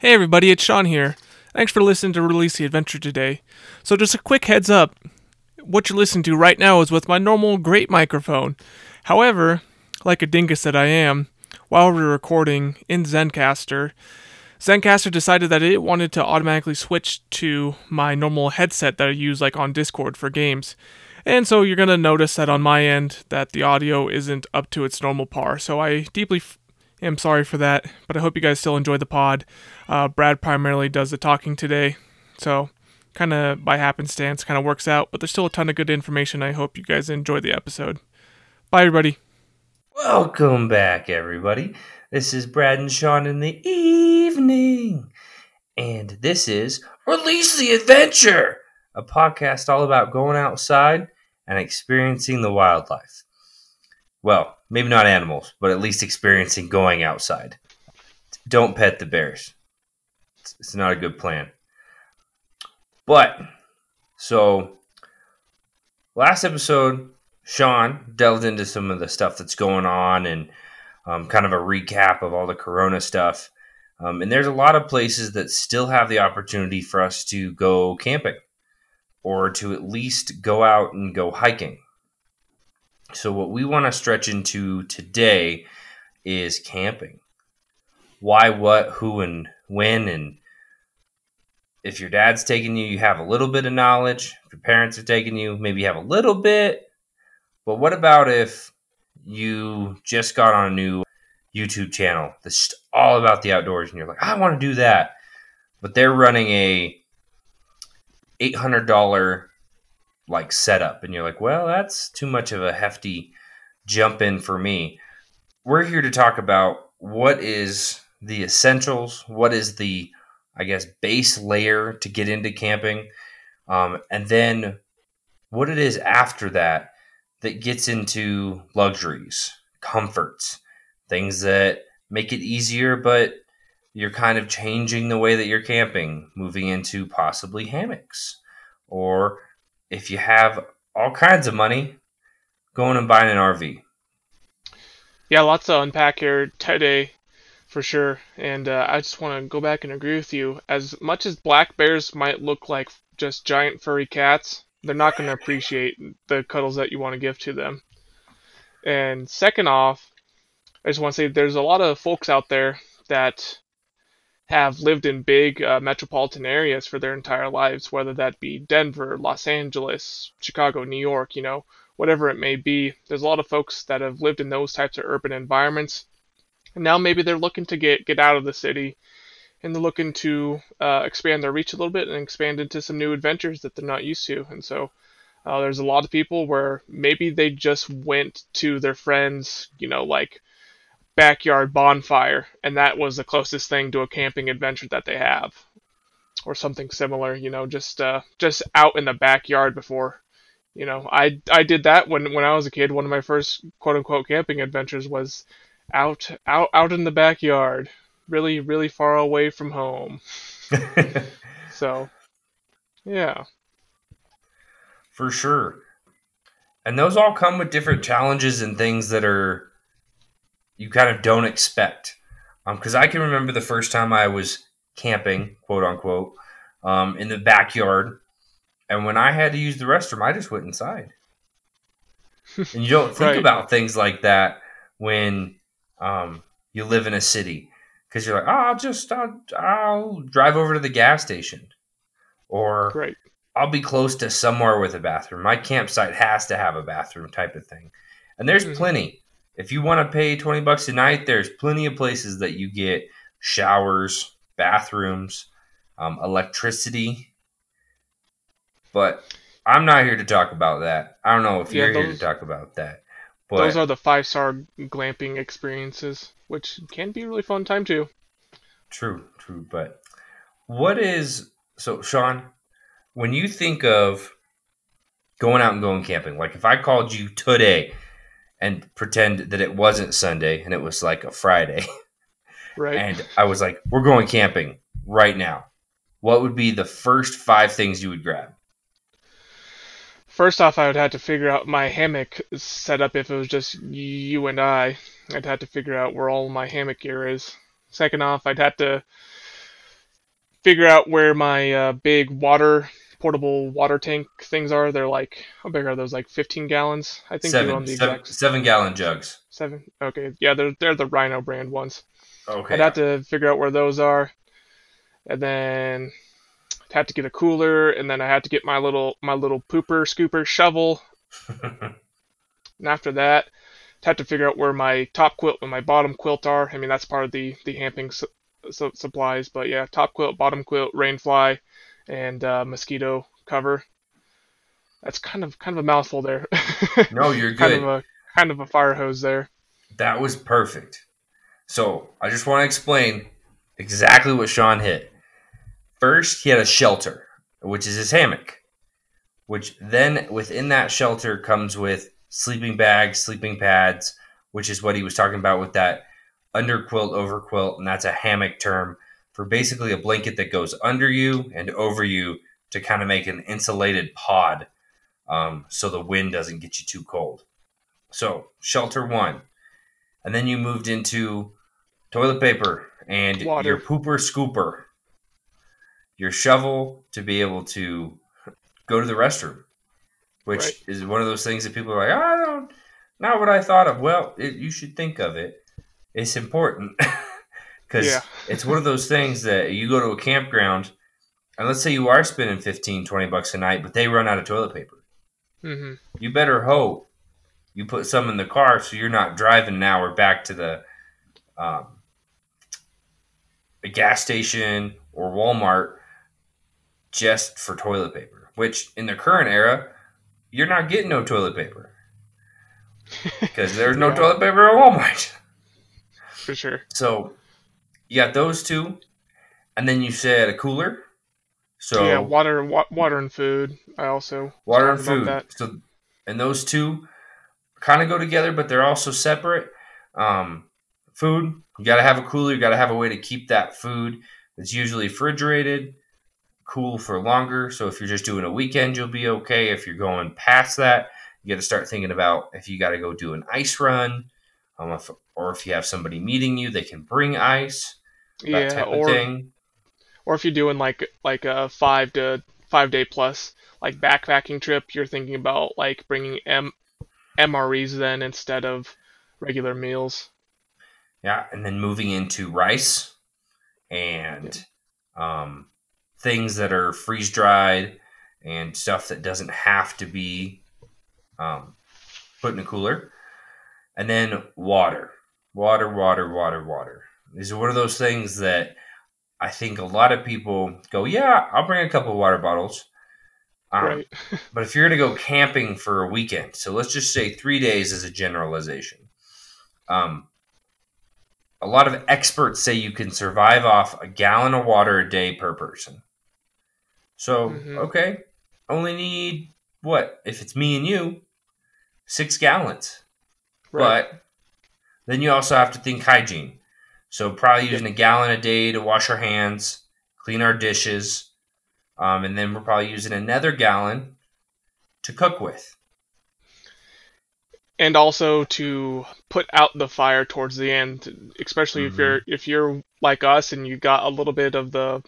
Hey everybody, it's Sean here. Thanks for listening to Release the Adventure today. So just a quick heads up. What you're listening to right now is with my normal great microphone. However, like a dingus that I am, while we were recording in Zencastr, Zencastr decided that it wanted to automatically switch to my normal headset that I use like on Discord for games. And so you're going to notice that on my end that the audio isn't up to its normal par. So I deeply f- am sorry for that, but I hope you guys still enjoy the pod. Uh, Brad primarily does the talking today. So kind of by happenstance kind of works out, but there's still a ton of good information. I hope you guys enjoy the episode. Bye everybody. Welcome back, everybody. This is Brad and Sean in the evening. And this is Release the Adventure, a podcast all about going outside and experiencing the wildlife. Well, maybe not animals, but at least experiencing going outside. Don't pet the bears. It's, not a good plan. But, so, last episode, Sean delved into some of the stuff that's going on and um, kind of a recap of all the corona stuff. Um, and there's a lot of places that still have the opportunity for us to go camping or to at least go out and go hiking. So, what we want to stretch into today is camping. Why, what, who, and when. And if your dad's taking you, you have a little bit of knowledge. If your parents are taking you, maybe you have a little bit. But what about if you just got on a new YouTube channel that's all about the outdoors and you're like, I want to do that. But they're running a $800 like setup and you're like, well, that's too much of a hefty jump in for me. We're here to talk about what is the essentials, what is the I guess base layer to get into camping, um, and then what it is after that that gets into luxuries, comforts, things that make it easier, but you're kind of changing the way that you're camping, moving into possibly hammocks, or if you have all kinds of money, going and buying an RV. Yeah, lots to unpack here today, for sure. And uh, I just want to go back and agree with you. As much as black bears might look like just giant furry cats, they're not going to appreciate the cuddles that you want to give to them. And second off, I just want to say there's a lot of folks out there that have lived in big uh, metropolitan areas for their entire lives, whether that be Denver, Los Angeles, Chicago, New York, you know, whatever it may be. There's a lot of folks that have lived in those types of urban environments. And now maybe they're looking to get, get out of the city and they're looking to uh, expand their reach a little bit and expand into some new adventures that they're not used to. And so uh, there's a lot of people where maybe they just went to their friends, you know, like backyard bonfire, and that was the closest thing to a camping adventure that they have, or something similar. You know, just uh, just out in the backyard before. You know, I I did that when when I was a kid. One of my first quote unquote camping adventures was out out out in the backyard, really really far away from home. so, yeah. For sure. And those all come with different challenges and things that are you kind of don't expect. Because um, I can remember the first time I was camping, quote unquote, um, in the backyard, and when I had to use the restroom, I just went inside. and you don't think right. about things like that when um, you live in a city because you're like, oh, I'll just I'll, I'll, drive over to the gas station, or right. I'll be close to somewhere with a bathroom. My campsite has to have a bathroom type of thing, and there's mm-hmm. plenty if you want to pay 20 bucks a night, there's plenty of places that you get showers, bathrooms, um, electricity. But I'm not here to talk about that. I don't know if yeah, you're those, here to talk about that. But those are the five star glamping experiences, which can be a really fun time too. True, true. But what is so, Sean? When you think of going out and going camping, like if I called you today and pretend that it wasn't Sunday and it was like a Friday. Right. And I was like, we're going camping right now. What would be the first five things you would grab? First off, I would have to figure out my hammock setup if it was just you and I. I'd have to figure out where all my hammock gear is. Second off, I'd have to figure out where my uh, big water portable water tank things are. They're like how big are those? Like 15 gallons. I think seven, you own the seven, exact seven gallon jugs. seven. Okay, yeah, they're they're the Rhino brand ones. Okay. I'd have to figure out where those are, and then I'd have to get a cooler, and then I had to get my little my little pooper scooper shovel, and after that, I'd have to figure out where my top quilt and my bottom quilt are. I mean, that's part of the the camping su- su- supplies, but yeah, top quilt, bottom quilt, rainfly, and uh, mosquito cover. That's kind of kind of a mouthful there. no, you're kind good. of a kind of a fire hose there. That was perfect. So I just want to explain exactly what Sean hit. First, he had a shelter, which is his hammock, which then within that shelter comes with sleeping bags, sleeping pads, which is what he was talking about with that underquilt, overquilt, and that's a hammock term for basically a blanket that goes under you and over you to kind of make an insulated pod um, so the wind doesn't get you too cold. So, shelter one. And then you moved into toilet paper and Water. your pooper scooper, your shovel to be able to go to the restroom, which Right. is one of those things that people are like, I don't, not what I thought of. Well, it, you should think of it. It's important because Yeah. it's one of those things that you go to a campground and let's say you are spending 15, 20 bucks a night, but they run out of toilet paper. hmm You better hope you put some in the car so you're not driving an hour back to the um, a gas station or Walmart just for toilet paper. Which in the current era, you're not getting no toilet paper because there's no Yeah. toilet paper at Walmart. For sure. So you got those two, and then you said a cooler. So yeah, water, wa- water and food. I also water and food. that. So, and those two kind of go together, but they're also separate. Um, food, you got to have a cooler. You got to have a way to keep that food It's usually refrigerated cool for longer. So if you're just doing a weekend, you'll be okay. If you're going past that, you got to start thinking about if you got to go do an ice run, um, if, or if you have somebody meeting you, they can bring ice. Yeah, or or if you're doing like like a five to five day plus like backpacking trip, you're thinking about like bringing M MREs then instead of regular meals. Yeah, and then moving into rice and um, things that are freeze dried and stuff that doesn't have to be um, put in a cooler. And then water, water, water, water, water. Are one of those things that I think a lot of people go, yeah, I'll bring a couple of water bottles. Um, right. but if you're going to go camping for a weekend, so let's just say three days as a generalization, um, a lot of experts say you can survive off a gallon of water a day per person. So, Mhm. okay, only need what? If it's me and you, six gallons. Right. But then you also have to think hygiene. So probably using a gallon a day to wash our hands, clean our dishes, um, and then we're probably using another gallon to cook with. and also to put out the fire towards the end, especially if Mhm. you're if you're like us and you got a little bit of the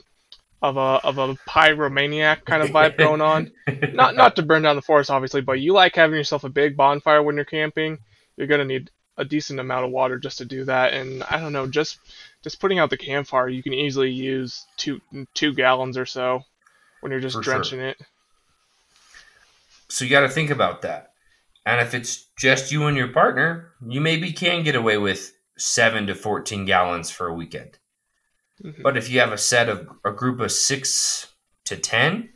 of a of a pyromaniac kind of vibe going on. Not not to burn down the forest obviously, but you like having yourself a big bonfire when you're camping. You're gonna need a decent amount of water just to do that, and I don't know, just just putting out the campfire, you can easily use two two gallons or so when you're just For sure. drenching it. So you got to think about that. And if it's just you and your partner, you maybe can get away with seven to 14 gallons for a weekend. Mhm. But if you have a set of a group of six to 10,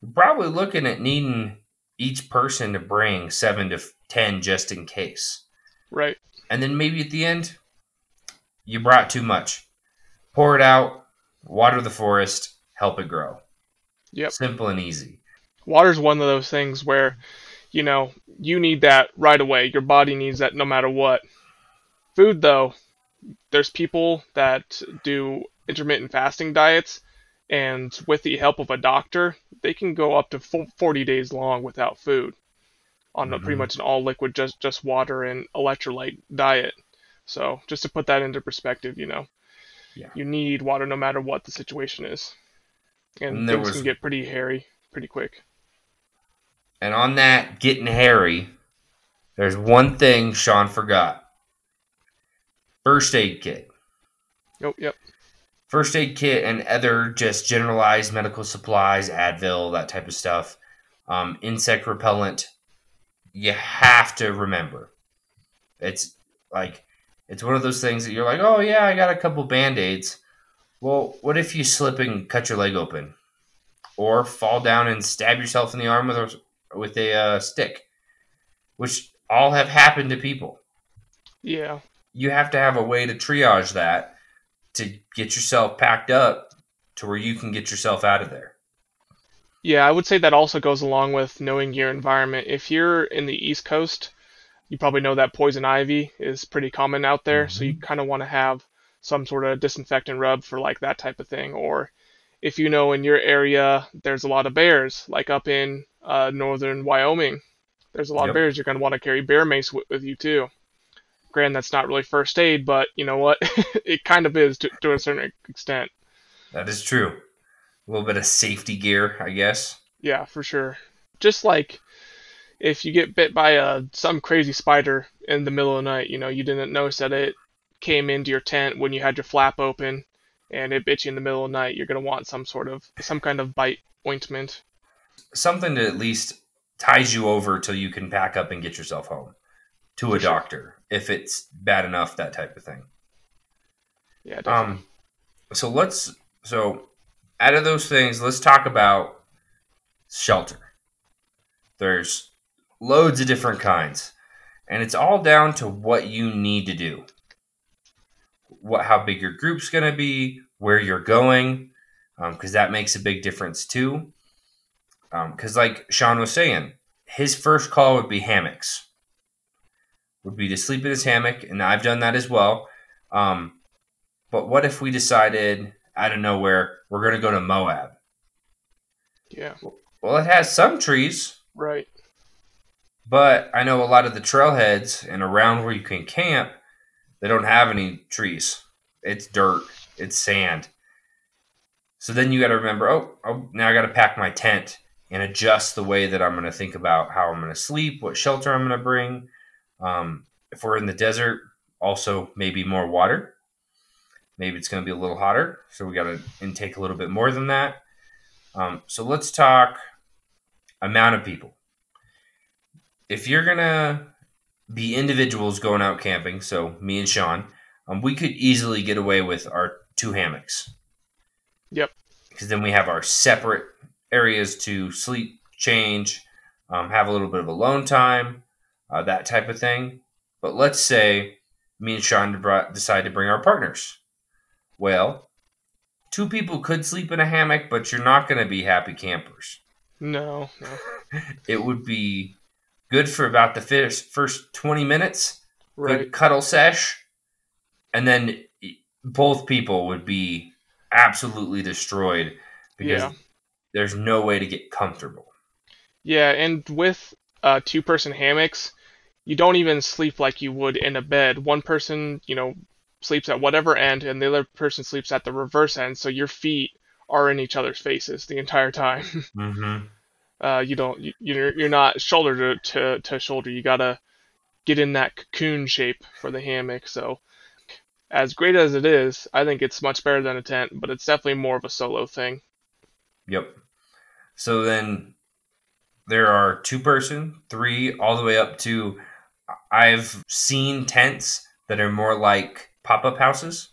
you're probably looking at needing each person to bring seven to 10 just in case. Right. And then maybe at the end, you brought too much. Pour it out, water the forest, help it grow. Yep. Simple and easy. water's one of those things where you know you need that right away your body needs that no matter what food though there's people that do intermittent fasting diets and with the help of a doctor they can go up to 40 days long without food on a, pretty much an all liquid just just water and electrolyte diet so just to put that into perspective you know Yeah. You need water no matter what the situation is, and, And things was- can get pretty hairy pretty quick. And on that getting hairy, there's one thing Sean forgot. First aid kit. Oh, yep. First aid kit and other just generalized medical supplies, Advil, that type of stuff. Um, insect repellent. You have to remember. It's like it's one of those things that you're like, oh yeah, I got a couple band-aids. Well, what if you slip and cut your leg open? Or fall down and stab yourself in the arm with a with a uh, stick, which all have happened to people. Yeah. You have to have a way to triage that to get yourself packed up to where you can get yourself out of there. Yeah, I would say that also goes along with knowing your environment. If you're in the East Coast, you probably know that poison ivy is pretty common out there, so you kind of want to have some sort of disinfectant rub for like that type of thing. Or if you know in your area there's a lot of bears, like up in uh, northern Wyoming, there's a lot Yep. of bears. You're going to want to carry bear mace with, with you too. Granted, that's not really first aid, but you know what? it kind of is to, to a certain extent. That is true. A little bit of safety gear, I guess. Yeah, for sure. Just like if you get bit by a some crazy spider in the middle of the night, you know, you didn't notice that it came into your tent when you had your flap open and it bit you in the middle of the night, you're gonna want some sort of some kind of bite ointment. Something that at least ties you over till you can pack up and get yourself home to a sure. doctor if it's bad enough, that type of thing. Yeah, definitely. Um, so let's so out of those things, let's talk about shelter. There's loads of different kinds, and it's all down to what you need to do. What, how big your group's going to be, where you're going, because that makes a big difference too. Because, like Sean was saying, his first call would be hammocks. Would be to sleep in his hammock, and I've done that as well. Um, but what if we decided out of nowhere we're going to go to Moab? yeah, Well, it has some trees, right. but I know a lot of the trailheads and around where you can camp, they don't have any trees. It's dirt, it's sand. So then you got to remember, oh, oh, now I got to pack my tent and adjust the way that I'm going to think about how I'm going to sleep, what shelter I'm going to bring. Um, if we're in the desert, also maybe more water. Maybe it's going to be a little hotter, so we got to intake a little bit more than that. Um, so let's talk amount of people. If you're gonna be individuals going out camping, so me and Sean, um, we could easily get away with our two hammocks. Yep. Because then we have our separate areas to sleep, change, um, have a little bit of alone time, uh, that type of thing. But let's say me and Sean brought, decide to bring our partners. Well, two people could sleep in a hammock, but you're not going to be happy campers. No, no. It would be good for about the first, first 20 minutes, Right. good cuddle sesh, and then both people would be absolutely destroyed because Yeah. there's no way to get comfortable. Yeah, and with uh, two person hammocks, you don't even sleep like you would in a bed. One person, you know, sleeps at whatever end, and the other person sleeps at the reverse end, so your feet are in each other's faces the entire time. Mm-hmm. uh, you don't, you, you're you're not shoulder to, to to shoulder. You gotta get in that cocoon shape for the hammock. So, as great as it is, I think it's much better than a tent, but it's definitely more of a solo thing. Yep. So then there are two person, three, all the way up to I've seen tents that are more like pop up houses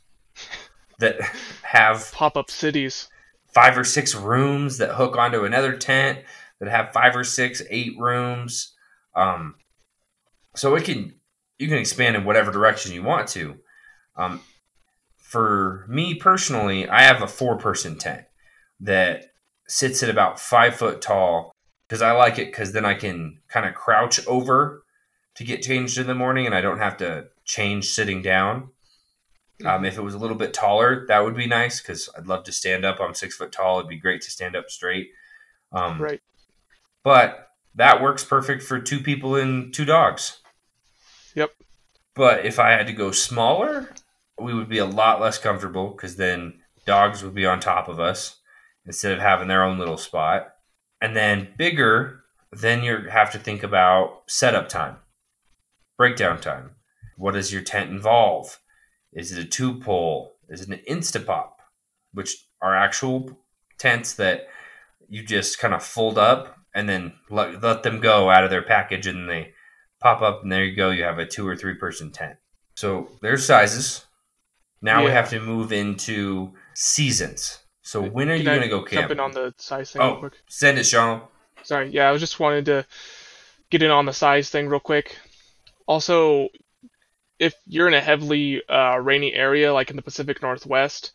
that have Pop up cities. five or six rooms that hook onto another tent that have five or six, eight rooms. Um, so it can you can expand in whatever direction you want to. Um, for me personally, I have a four person tent that sits at about five foot tall because I like it because then I can kind of crouch over to get changed in the morning and I don't have to change sitting down. Um, if it was a little bit taller, that would be nice because I'd love to stand up. I'm six foot tall. It'd be great to stand up straight. Um, Right. But that works perfect for two people and two dogs. Yep. But if I had to go smaller, we would be a lot less comfortable because then dogs would be on top of us instead of having their own little spot. And then bigger, then you have to think about setup time, breakdown time. What does your tent involve? Is it a two pole? Is it an Instapop, which are actual tents that you just kind of fold up and then let, let them go out of their package and they pop up and there you go. You have a two or three person tent. So there's sizes. Now we have to move into seasons. So when are Can you going to go Jump camping? in on the size thing oh, real Oh, quick. send it, Sean. Sorry, yeah, I was just wanted to get in on the size thing real quick. Also, if you're in a heavily uh, rainy area like in the Pacific Northwest,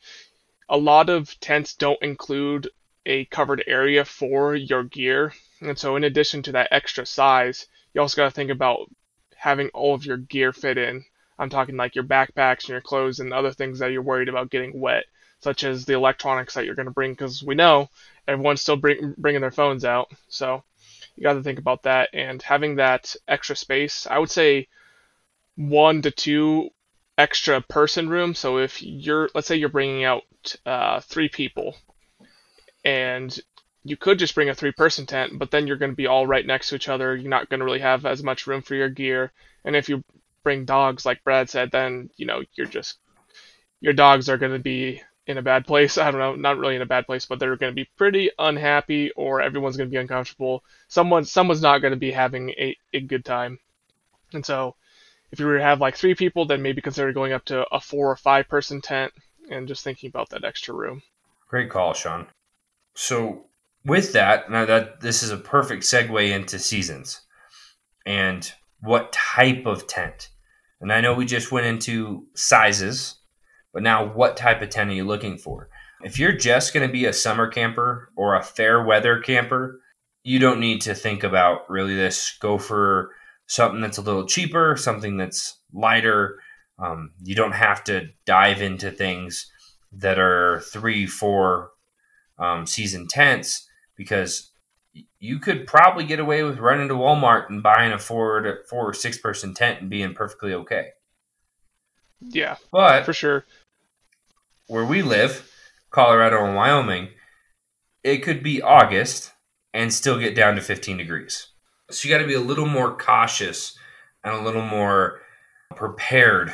a lot of tents don't include a covered area for your gear. And so, in addition to that extra size, you also got to think about having all of your gear fit in. I'm talking like your backpacks and your clothes and other things that you're worried about getting wet, such as the electronics that you're going to bring, because we know everyone's still bring, bringing their phones out. So you got to think about that and having that extra space. I would say one to two extra person room. So if you're, let's say you're bringing out uh, three people, and you could just bring a three person tent, but then you're going to be all right next to each other. You're not going to really have as much room for your gear. And if you bring dogs, like Brad said, then you know you're just your dogs are going to be in a bad place. I don't know, not really in a bad place, but they're going to be pretty unhappy, or everyone's going to be uncomfortable. Someone, someone's not going to be having a, a good time. And so, if you were to have like three people, then maybe consider going up to a four or five person tent, and just thinking about that extra room. Great call, Sean. So with that, now that this is a perfect segue into seasons and what type of tent. And I know we just went into sizes, but now what type of tent are you looking for? If you're just going to be a summer camper or a fair weather camper, you don't need to think about really this. Go for something that's a little cheaper, something that's lighter. Um, you don't have to dive into things that are three, four um, season tents because you could probably get away with running to Walmart and buying a four to four or six person tent and being perfectly okay. Yeah, But for sure. where we live, Colorado and Wyoming, it could be August and still get down to 15 degrees. So you got to be a little more cautious and a little more prepared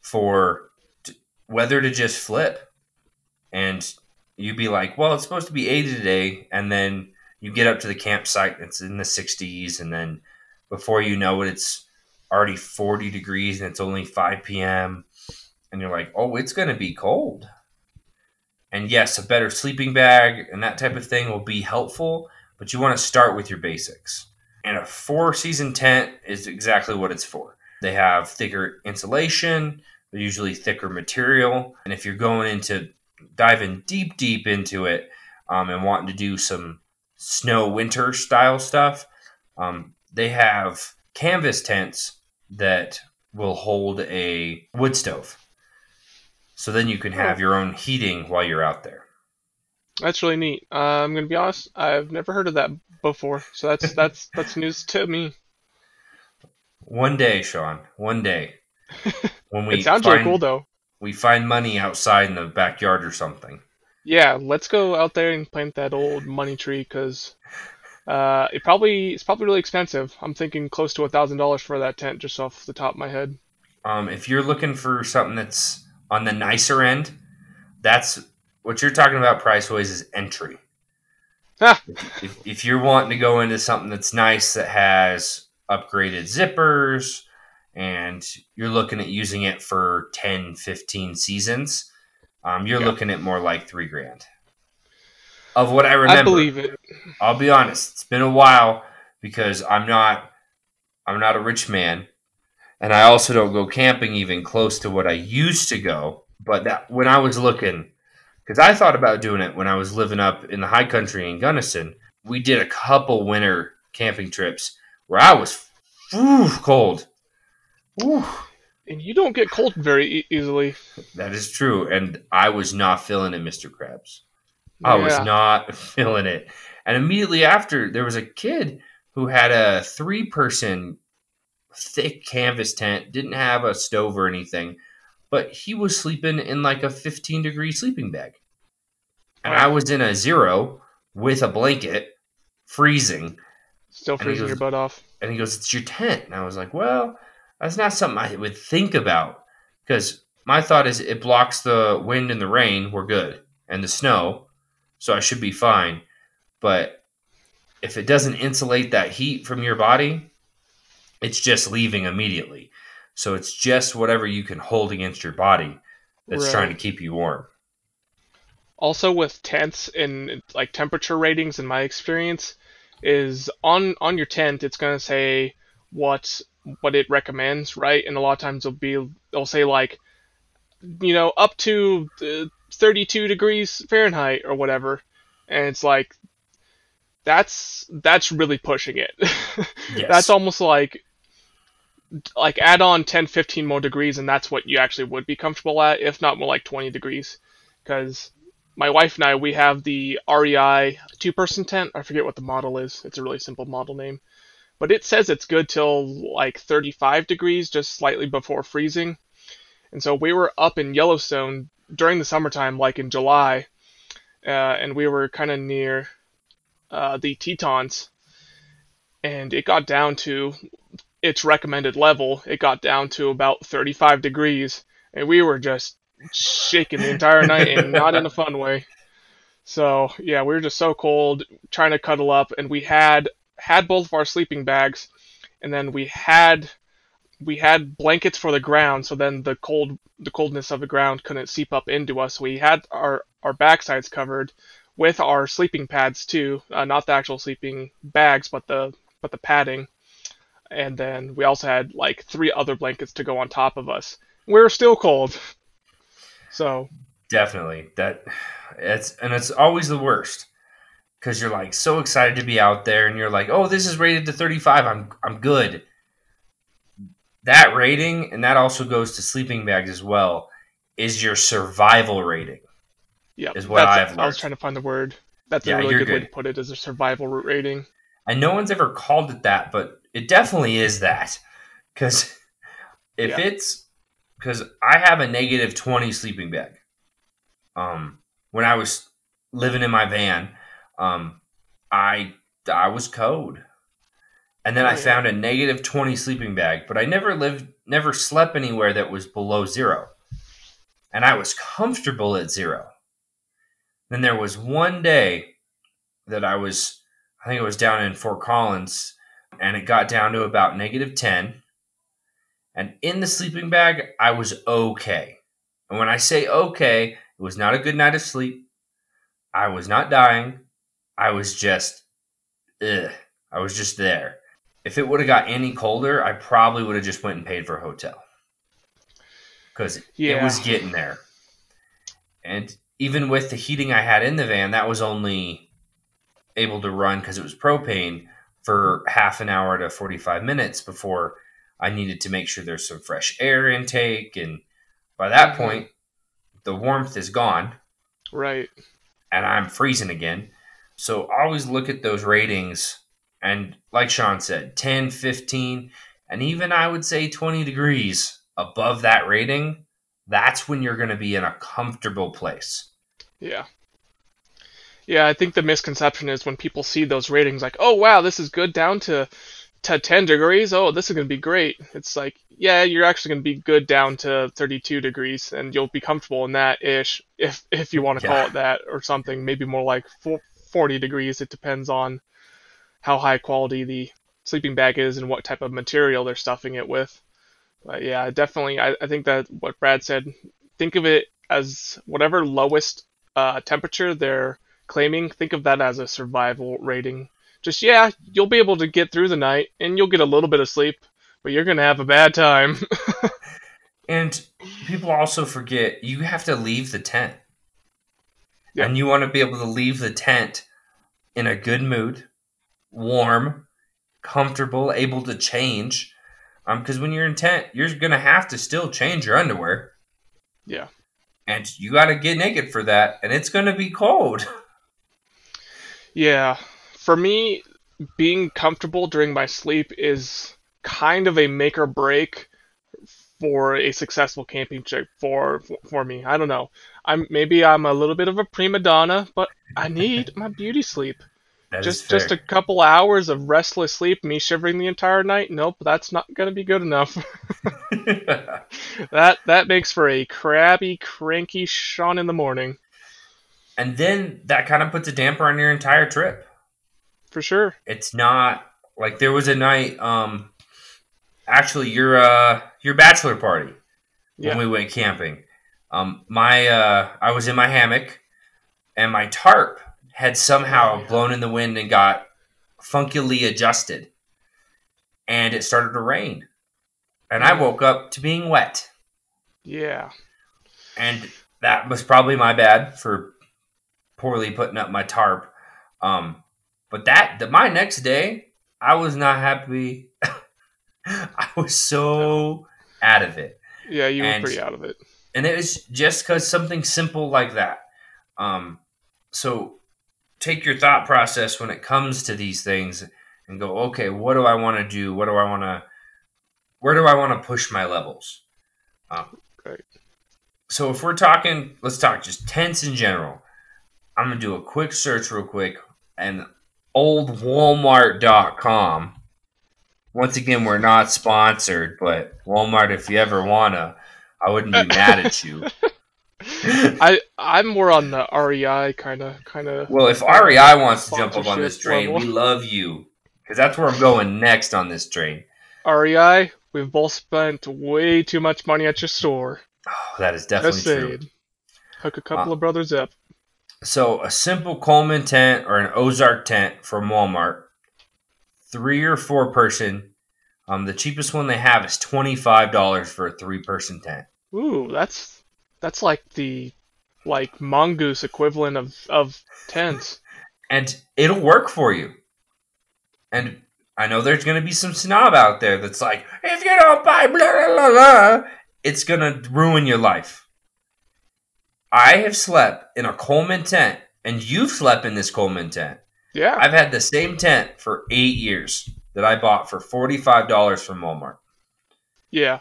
for t- weather to just flip. And you'd be like, well, it's supposed to be 80 today. And then you get up to the campsite, it's in the 60s. And then before you know it, it's already 40 degrees and it's only 5 p.m and you're like, oh, it's going to be cold. And yes, a better sleeping bag and that type of thing will be helpful, but you want to start with your basics. And a four season tent is exactly what it's for. They have thicker insulation, they're usually thicker material. And if you're going into diving deep, deep into it um, and wanting to do some snow winter style stuff, um, they have canvas tents that will hold a wood stove. So then you can have your own heating while you're out there. That's really neat. Uh, I'm gonna be honest, I've never heard of that before, so that's that's that's news to me. One day, Sean, one day, when we it sounds find, really cool though. we find money outside in the backyard or something. Yeah, let's go out there and plant that old money tree because uh, it probably it's probably really expensive. I'm thinking close to a thousand dollars for that tent just off the top of my head. Um, if you're looking for something that's on the nicer end, that's what you're talking about price wise is entry. If, if you're wanting to go into something that's nice that has upgraded zippers and you're looking at using it for 10, 15 seasons, um, you're Yeah. looking at more like three grand. Of what I remember. I believe it. I'll be honest, it's been a while because I'm not I'm not a rich man and I also don't go camping even close to what I used to go, but that when I was looking cuz I thought about doing it when I was living up in the high country in Gunnison. We did a couple winter camping trips where I was whew, cold. Whew, And you don't get cold very e- easily. that is true and I was not feeling it, Mr. Krabs. I was not feeling it. And immediately after, there was a kid who had a three person thick canvas tent, didn't have a stove or anything, but he was sleeping in like a 15 degree sleeping bag. And I was in a zero with a blanket, freezing. Still freezing goes- your butt off. And he goes, It's your tent. And I was like, Well, that's not something I would think about. Because my thought is it blocks the wind and the rain, we're good. And the snow, so I should be fine. But if it doesn't insulate that heat from your body, it's just leaving immediately. So it's just whatever you can hold against your body that's Right. trying to keep you warm. Also with tents and like temperature ratings in my experience is on on your tent it's gonna say what what it recommends, right? And a lot of times it'll be it'll say like you know up to uh, 32 degrees Fahrenheit or whatever, and it's like that's that's really pushing it. Yes. That's almost like like add on 10 15 more degrees and that's what you actually would be comfortable at if not more like 20 degrees. Because my wife and I we have the REI two person tent. I forget what the model is. It's a really simple model name. But it says it's good till like 35 degrees just slightly before freezing. And so we were up in Yellowstone during the summertime like in July uh, and we were kind of near uh, the Tetons. And it got down to its recommended level. It got down to about 35 degrees, and we were just shaking the entire night, and not in a fun way. So yeah, we were just so cold, trying to cuddle up, and we had had both of our sleeping bags, and then we had we had blankets for the ground, so then the cold the coldness of the ground couldn't seep up into us. We had our our backsides covered with our sleeping pads too, uh, not the actual sleeping bags, but the but the padding. And then we also had like three other blankets to go on top of us. We're still cold. So Definitely. That it's and it's always the worst because you're like so excited to be out there and you're like, "Oh, this is rated to 35. I'm I'm good." That rating and that also goes to sleeping bags as well is your survival rating. yeah, Is what I've learned. I was trying to find the word. That's Yeah, a really you're good, way to put it as a survival rating. And no one's ever called it that, but it definitely is that. Cuz if Yeah. it's cuz I have a negative 20 sleeping bag. Um when I was living in my van, um I I was code. And then Oh, I yeah. found a negative 20 sleeping bag, but I never lived never slept anywhere that was below 0. And I was comfortable at 0. Then there was one day that I was I think it was down in Fort Collins and it got down to about negative 10. And in the sleeping bag, I was okay. And when I say okay, it was not a good night of sleep. I was not dying. I was just, ugh. I was just there. If it would have got any colder, I probably would have just went and paid for a hotel. Because it was getting there. And even with the heating I had in the van, that was only able to run because it was propane for half an hour to 45 minutes before I needed to make sure there's some fresh air intake. And by that Mhm. point, the warmth is gone Right. and I'm freezing again. So always look at those ratings. And like Sean said, 10, 15, and even I would say 20 degrees above that rating, that's when you're going to be in a comfortable place. Yeah. Yeah, I think the misconception is when people see those ratings, like, oh wow, this is good down to to 10 degrees. Oh, this is gonna be great. It's like, yeah, you're actually gonna be good down to 32 degrees, and you'll be comfortable in that ish, if if you want to Yeah. call it that, or something. Maybe more like 40 degrees. It depends on how high quality the sleeping bag is and what type of material they're stuffing it with. But yeah, definitely, I, I think that what Brad said, think of it as whatever lowest uh, temperature they're claiming, think of that as a survival rating. Just, yeah, you'll be able to get through the night and you'll get a little bit of sleep, but you're going to have a bad time. And people also forget you have to leave the tent. Yeah. And you want to be able to leave the tent in a good mood, warm, comfortable, able to change. Um, because when you're in tent, you're gonna have to still change your underwear, yeah. and you got to get naked for that, and it's gonna be cold. Yeah. For me, being comfortable during my sleep is kind of a make or break for a successful camping trip for for me. I don't know. I'm maybe I'm a little bit of a prima donna, but I need my beauty sleep. That Just just a couple hours of restless sleep, me shivering the entire night. Nope, that's not gonna be good enough. that that makes for a crabby, cranky Sean in the morning and then that kind of puts a damper on your entire trip. for sure. It's not like there was a night, um, actually your uh your bachelor party Yeah. when we went camping. Um, my uh, I was in my hammock, and my tarp had somehow Oh, yeah. blown in the wind and got funkily adjusted, and it started to rain, and I Mm. woke up to being wet, Yeah. and that was probably my bad for poorly putting up my tarp. Um, but that the, my next day, I was not happy. I was so out of it. Yeah, you were pretty out of it. and it was just because something simple like that. Um, so take your thought process when it comes to these things and go, okay, what do I want to do? What do I want to? Where do I want to push my levels? Um, Right. So if we're talking, let's talk just tents in general. I'm gonna do a quick search real quick and oldwalmart.com. Once again, we're not sponsored, but Walmart, if you ever wanna, I wouldn't be mad at you. I I'm more on the REI kind of kind of. Well, if REI wants to jump up on this train, level. we love you because that's where I'm going next on this train. REI, we've both spent way too much money at your store. Oh, that is definitely Just true. Hook a couple Uh, of brothers up. So a simple Coleman tent or an Ozark tent from Walmart, three or four person. Um, the cheapest one they have is twenty five dollars for a three person tent. Ooh, that's that's like the like mongoose equivalent of of tents. and it'll work for you. And I know there's going to be some snob out there that's like, if you don't buy blah blah blah, blah it's going to ruin your life. I have slept in a Coleman tent, and you've slept in this Coleman tent. Yeah, I've had the same tent for eight years that I bought for forty five dollars from Walmart. yeah,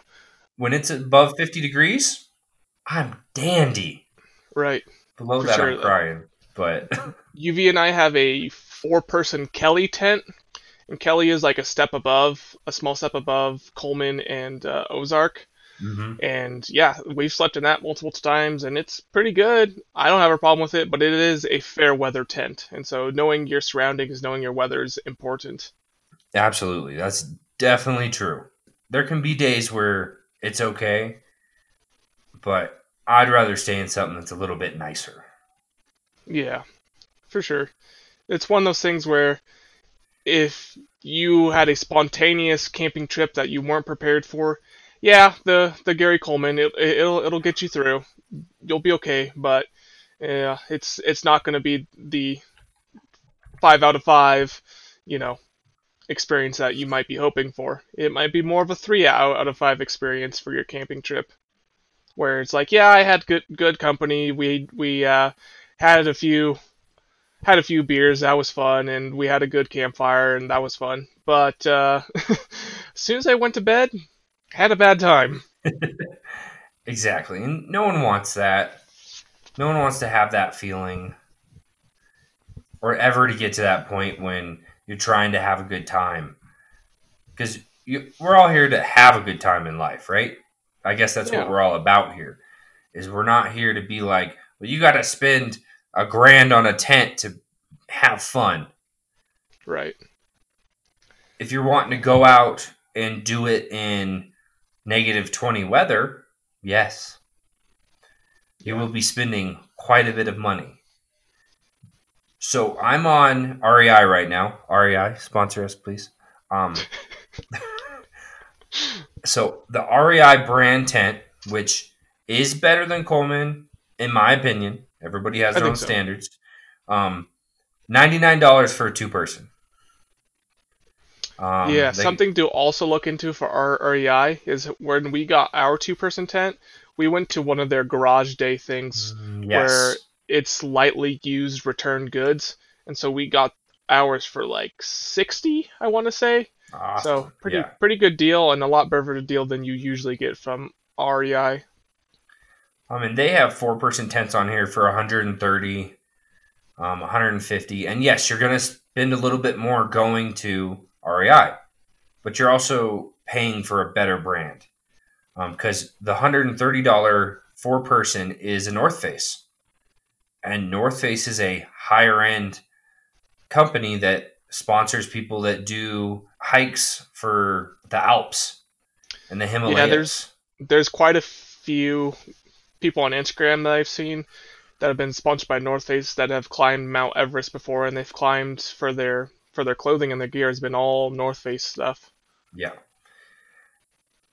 When it's above fifty degrees, I'm dandy. right. Below For that, sure, I'm crying. But UV and I have a four-person Kelty tent, and Kelty is like a step above, a small step above Coleman and uh, Ozark. Mhm. And yeah, we've slept in that multiple times, and it's pretty good. I don't have a problem with it, but it is a fair weather tent, and so knowing your surroundings, knowing your weather is important. Absolutely. That's definitely true. There can be days where it's okay, but I'd rather stay in something that's a little bit nicer. Yeah, for sure. It's one of those things where if you had a spontaneous camping trip that you weren't prepared for, yeah, the the Gary Coleman it, it'll it'll get you through. You'll be okay, but yeah, it's it's not going to be the five out of five, you know, experience that you might be hoping for. It might be more of a three out out of five experience for your camping trip, where it's like, yeah, I had good good company. We we uh, had a few had a few beers that was fun and we had a good campfire and that was fun but uh, as soon as i went to bed had a bad time Exactly. And no one wants that. No one wants to have that feeling or ever to get to that point when you're trying to have a good time. Because we're all here to have a good time in life, right? I guess that's Yeah. what we're all about here. Is we're not here to be like, well, you got to spend a grand on a tent to have fun. right If you're wanting to go out and do it in negative 20 weather, yes, you will be spending quite a bit of money. So I'm on REI right now. REI, sponsor us, please. Um, so the REI brand tent, which is better than Coleman, in my opinion. Everybody has their own so. standards. Um, $99 for a two person. Um, yeah they- something to also look into for our rei is when we got our two person tent we went to one of their garage day things Mm, where it's lightly used return goods and so we got ours for like 60 i want to say Awesome. So pretty Yeah. pretty good deal and a lot better deal than you usually get from REI. I mean, they have four person tents on here for 130, um, 150, and yes, you're going to spend a little bit more going to REI, but you're also paying for a better brand um, because the 130 dollar four person is a North Face, and North Face is a higher end company that sponsors people that do hikes for the Alps and the Himalayas. Yeah, there's- There's quite a few people on Instagram that I've seen that have been sponsored by North Face that have climbed Mount Everest before and they've climbed for their for their clothing and their gear has been all North Face stuff. Yeah.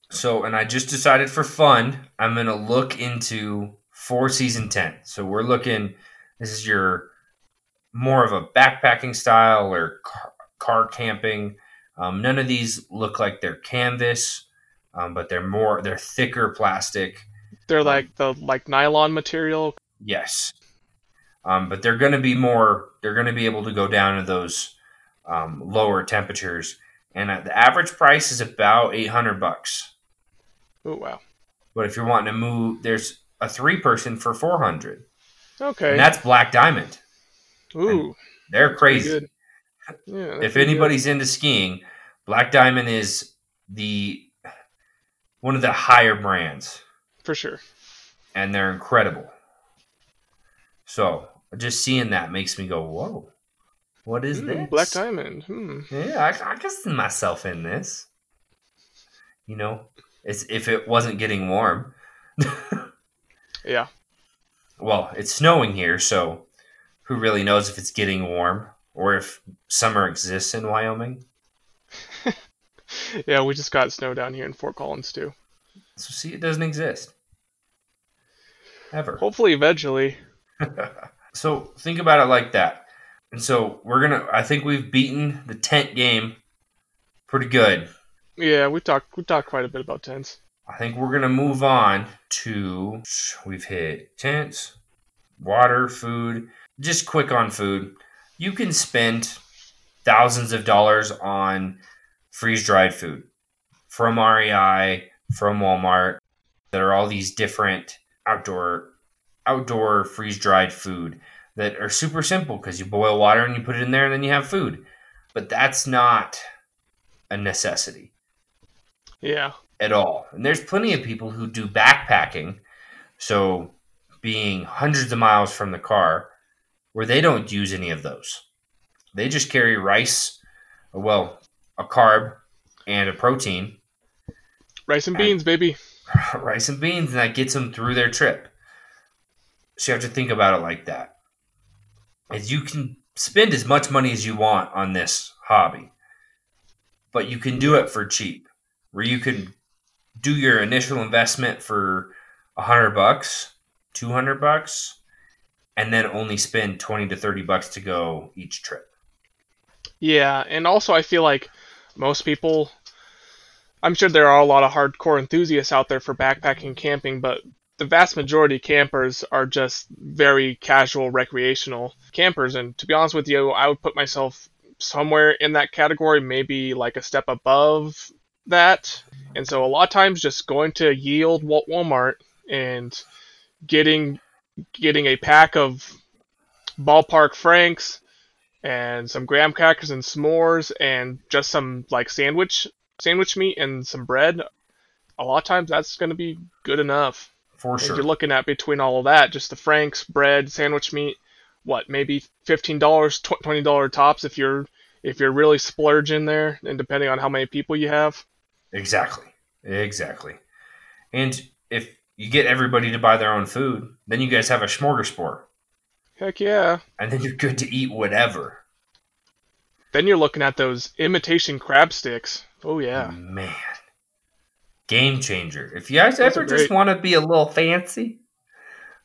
So, and I just decided for fun, I'm going to look into four season tent. So, we're looking, this is your more of a backpacking style or car, car camping. Um, none of these look like they're canvas, um, but they're more, they're thicker plastic. They're like the like nylon material. Yes. Um, but they're going to be more, they're going to be able to go down to those um, lower temperatures. And uh, the average price is about 800 bucks. Oh wow. But if you're wanting to move, there's a three person for 400. Okay. And that's Black Diamond. Ooh, They're crazy. Yeah. If pretty good. anybody's into skiing, Black Diamond is the one of the higher brands for sure. and they're incredible. So, just seeing that makes me go, "Whoa. What is Hmm, this?" Black Diamond. Hmm. Yeah, I, I can see myself in this. You know, it's if it wasn't getting warm. Yeah. well, it's snowing here, so who really knows if it's getting warm or if summer exists in Wyoming? Yeah, we just got snow down here in Fort Collins too. So see, it doesn't exist ever. Hopefully eventually. so think about it like that. And so we're gonna. I think we've beaten the tent game pretty good. Yeah, we talked we talked quite a bit about tents. I think we're gonna move on to. We've hit tents, water, food. Just quick on food. You can spend thousands of dollars on freeze dried food from REI, from Walmart. That are all these different outdoor outdoor freeze dried food that are super simple because you boil water and you put it in there and then you have food. But that's not a necessity Yeah. at all. And there's plenty of people who do backpacking, so being hundreds of miles from the car, where they don't use any of those. They just carry rice, well, a carb and a protein, Rice and beans, baby. rice and beans, and that gets them through their trip. So you have to think about it like that. As you can spend as much money as you want on this hobby, but you can do it for cheap. Where you can do your initial investment for a hundred bucks, two hundred bucks, and then only spend twenty to thirty bucks to go each trip. Yeah, and also I feel like most people I'm sure there are a lot of hardcore enthusiasts out there for backpacking camping, but the vast majority of campers are just very casual recreational campers and to be honest with you, I would put myself somewhere in that category, maybe like a step above that. And so a lot of times just going to Yield Wa- Walmart and getting getting a pack of ballpark franks and some graham crackers and s'mores and just some like sandwich sandwich meat and some bread a lot of times that's going to be good enough For sure. you're looking at between all of that just the franks bread sandwich meat what maybe $15 $20 tops if you're if you're really splurging there and depending on how many people you have Exactly. Exactly. And if you get everybody to buy their own food, then you guys have a smorgasbord. heck yeah And then you're good to eat whatever. then you're looking at those imitation crab sticks oh yeah Man. Game changer. If you guys ever just want to be a little fancy,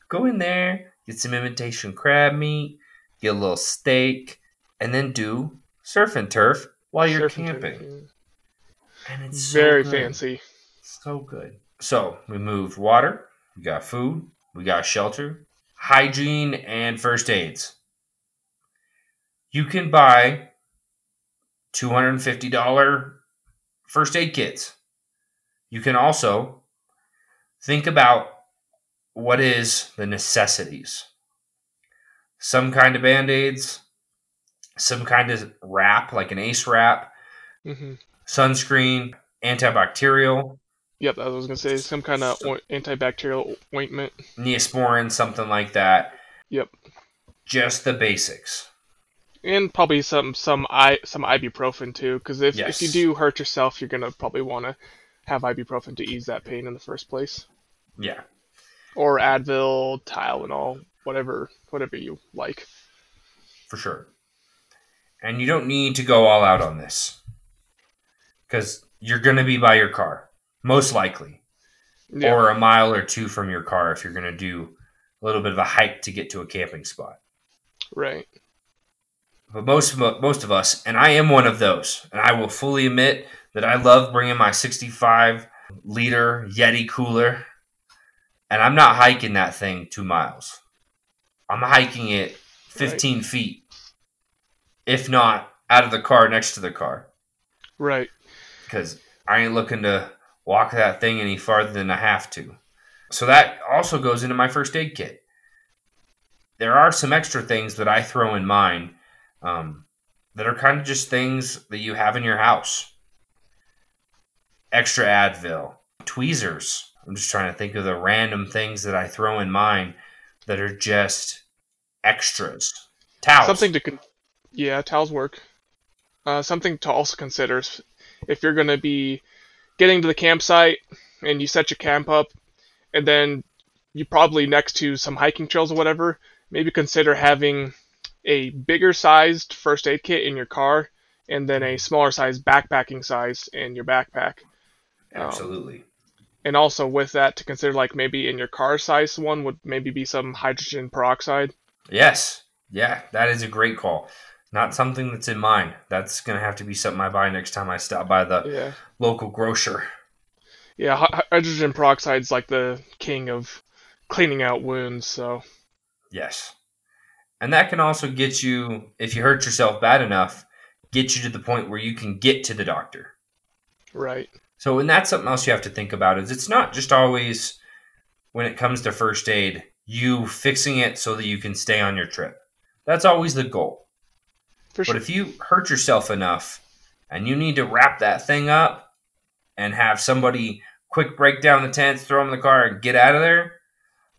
go in there, get some imitation crab meat, get a little steak, and then do surf and turf while you're Surf and camping. yeah. And it's so very good. fancy So good. So we moved water, we got food, we got shelter, hygiene, and first aids. You can buy $250 first aid kits. You can also think about what is the necessities. Some kind of band-aids, some kind of wrap like an ace wrap, hmm sunscreen, antibacterial, Yep, I was gonna say some kind of oi- antibacterial ointment. neosporin, something like that. Yep, Just the basics. and probably some some i some ibuprofen too, because if if you do hurt yourself, you're gonna probably want to have ibuprofen to ease that pain in the first place, Yeah. or Advil, Tylenol, whatever whatever you like. for sure. And you don't need to go all out on this because you're going to be by your car, most likely, Yeah, or a mile or two from your car if you're going to do a little bit of a hike to get to a camping spot. right. But most of, most of us, and I am one of those, and I will fully admit that I love bringing my 65 liter Yeti cooler, and I'm not hiking that thing two miles. I'm hiking it 15 feet, if not out of the car next to the car, Right. because I ain't looking to walk that thing any farther than I have to. So that also goes into my first aid kit. There are some extra things that I throw in mine um, that are kind of just things that you have in your house. Extra Advil, tweezers. I'm just trying to think of the random things that I throw in mine that are just extras. Towels. Something to con- yeah, towels work. Uh, something to also consider is if you're gonna be getting to the campsite and you set your camp up, and then you probably next to some hiking trails or whatever, maybe consider having a bigger sized first aid kit in your car, and then a smaller size backpacking size in your backpack. Um, Absolutely. and also with that to consider like maybe in your car size one would maybe be some hydrogen peroxide. Yes. Yeah, that is a great call. Not something that's in mine. That's going to have to be something I buy next time I stop by the Yeah. local grocer. Yeah, hy- hydrogen peroxide's like the king of cleaning out wounds. So Yes. And that can also get you, if you hurt yourself bad enough, get you to the point where you can get to the doctor. right, So, and that's something else you have to think about is it's not just always when it comes to first aid, you fixing it so that you can stay on your trip. That's always the goal. for sure. But if you hurt yourself enough and you need to wrap that thing up and have somebody quick break down the tents, throw them in the car, and get out of there,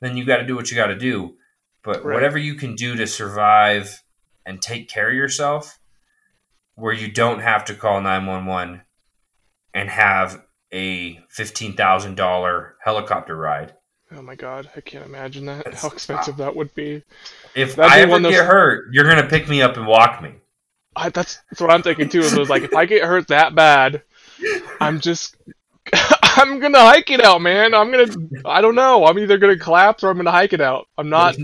then you got to do what you got to do. But Right. whatever you can do to survive and take care of yourself, where you don't have to call 911 and have a $15,000 helicopter ride. oh my god, I can't imagine that. That's- How expensive that would be. If That'd I be ever of get hurt, you're going to pick me up and walk me. I, that's, that's what I'm thinking too. Is like if I get hurt that bad, I'm just. I'm gonna hike it out, man. I'm gonna. I don't know. I'm either gonna collapse or I'm gonna hike it out. I'm not.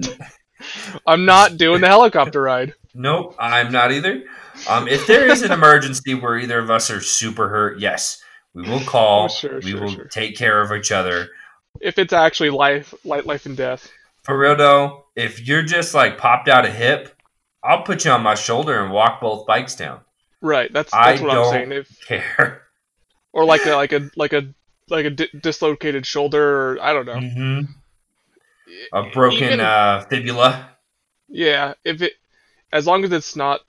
I'm not doing the helicopter ride. Nope, I'm not either. Um, if there is an emergency where either of us are super hurt, yes, we will call. Oh, sure, we sure, will sure. take care of each other. If it's actually life, life, life and death. For real though, if you're just like popped out a hip, I'll put you on my shoulder and walk both bikes down. Right. That's I that's what I'm saying. If Care. or like a like a like a like a di- dislocated shoulder or I don't know. hmm A broken Even- uh, fibula. Yeah, if it as long as it's not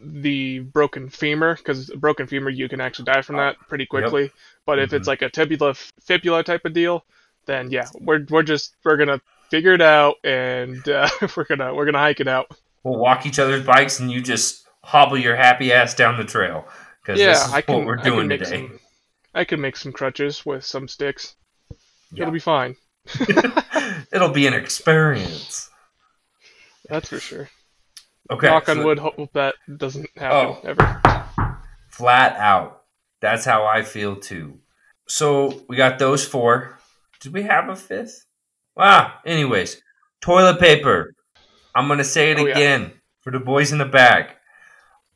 the broken femur, because broken femur you can actually die from that pretty quickly. But if Mhm. it's like a tibula fibula type of deal, then yeah, we're we're just we're gonna figure it out and uh, we're gonna we're gonna hike it out. We'll walk each other's bikes, and you just hobble your happy ass down the trail because Yeah, this is I can what we're doing today. some I can make some crutches with some sticks. Yeah. It'll be fine. It'll be an experience. That's for sure. Okay. Knock on wood. Hope that doesn't happen Oh. ever. flat out. That's how I feel too. So we got those four. Did we have a fifth? Wow. Anyways, toilet paper. I'm gonna say it Oh, yeah. again for the boys in the back.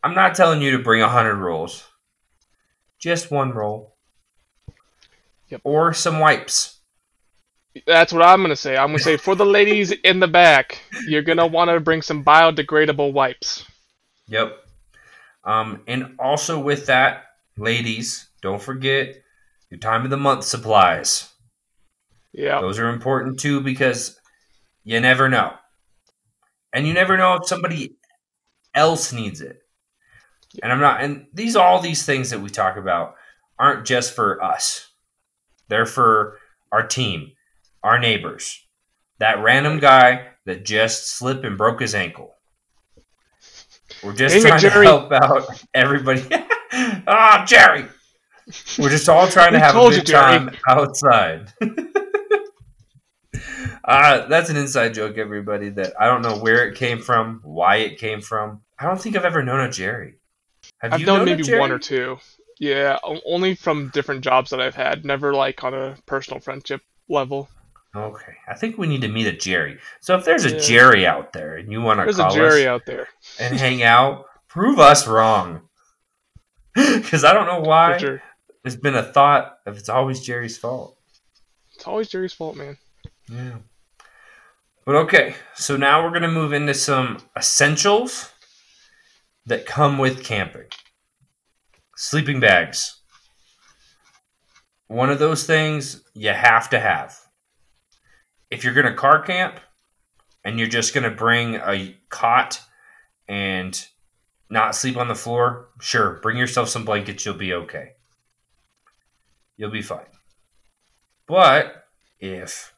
I'm not telling you to bring a hundred rolls. Just one roll. Yep. Or some wipes. That's what I'm gonna say. I'm gonna say for the ladies in the back, you're gonna want to bring some biodegradable wipes. Yep. Um, and also with that, ladies, don't forget your time of the month supplies. Yeah. Those are important too because you never know. And you never know if somebody else needs it. And I'm not and these all these things that we talk about aren't just for us. They're for our team, our neighbors. That random guy that just slipped and broke his ankle. We're just Dang it, trying to help out everybody. Ah, Jerry. We're just all trying to have a told you, good time outside. uh, that's an inside joke, everybody. That I don't know where it came from, why it came from. I don't think I've ever known a Jerry. Have I've you known known maybe one or two. Yeah, only from different jobs that I've had. Never like on a personal friendship level. Okay, I think we need to meet a Jerry. So if there's a Yeah. Jerry out there and you want to There's a call Jerry us out there and hang out, prove us wrong. Because I don't know why sure. there's been a thought of it's always Jerry's fault. It's always Jerry's fault, man. Yeah. But okay, so now we're going to move into some essentials that come with camping. Sleeping bags. One of those things you have to have. If you're going to car camp and you're just going to bring a cot and not sleep on the floor, sure, bring yourself some blankets, you'll be okay. You'll be fine. But if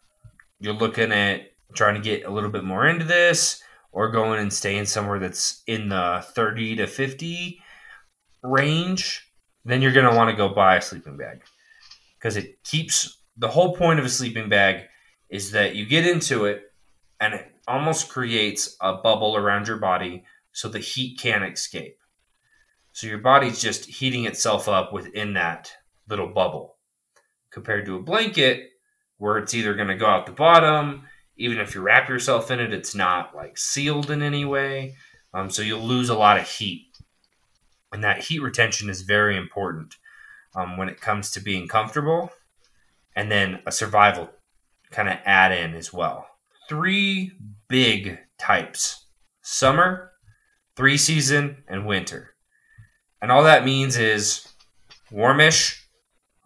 you're looking at trying to get a little bit more into this or going and staying somewhere that's in the 30 to 50 range, then you're going to want to go buy a sleeping bag because it keeps the whole point of a sleeping bag is that you get into it and it almost creates a bubble around your body so the heat can't escape. So your body's just heating itself up within that little bubble compared to a blanket where it's either going to go out the bottom even if you wrap yourself in it it's not like sealed in any way um, so you'll lose a lot of heat and that heat retention is very important um, when it comes to being comfortable and then a survival kind of add in as well. Three big types summer three season and winter. And all that means is warmish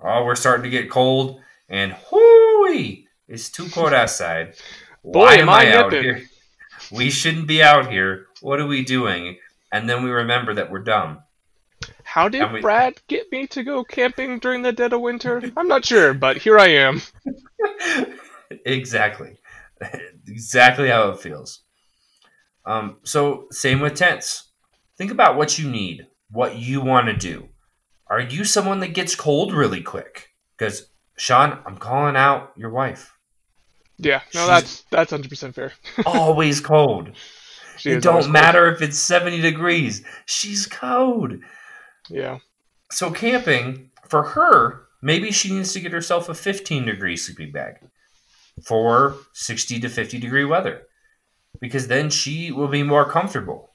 oh we're starting to get cold and hooey it's too cold outside. Boy, why am I I out here? We shouldn't be out here. What are we doing? And then we remember that we're dumb How did we- Brad get me to go camping during the dead of winter? I'm not sure, but here I am. exactly. Exactly how it feels. Um, so same with tents. Think about what you need what you want to do. Are you someone that gets cold really quick? Because sean i'm calling out your wife. Yeah, no, She's- that's that's hundred percent fair. always cold. She it don't cold. matter if it's 70 degrees. She's cold Yeah, so camping for her maybe she needs to get herself a 15 degree sleeping bag for 60 to 50 degree weather because then she will be more comfortable.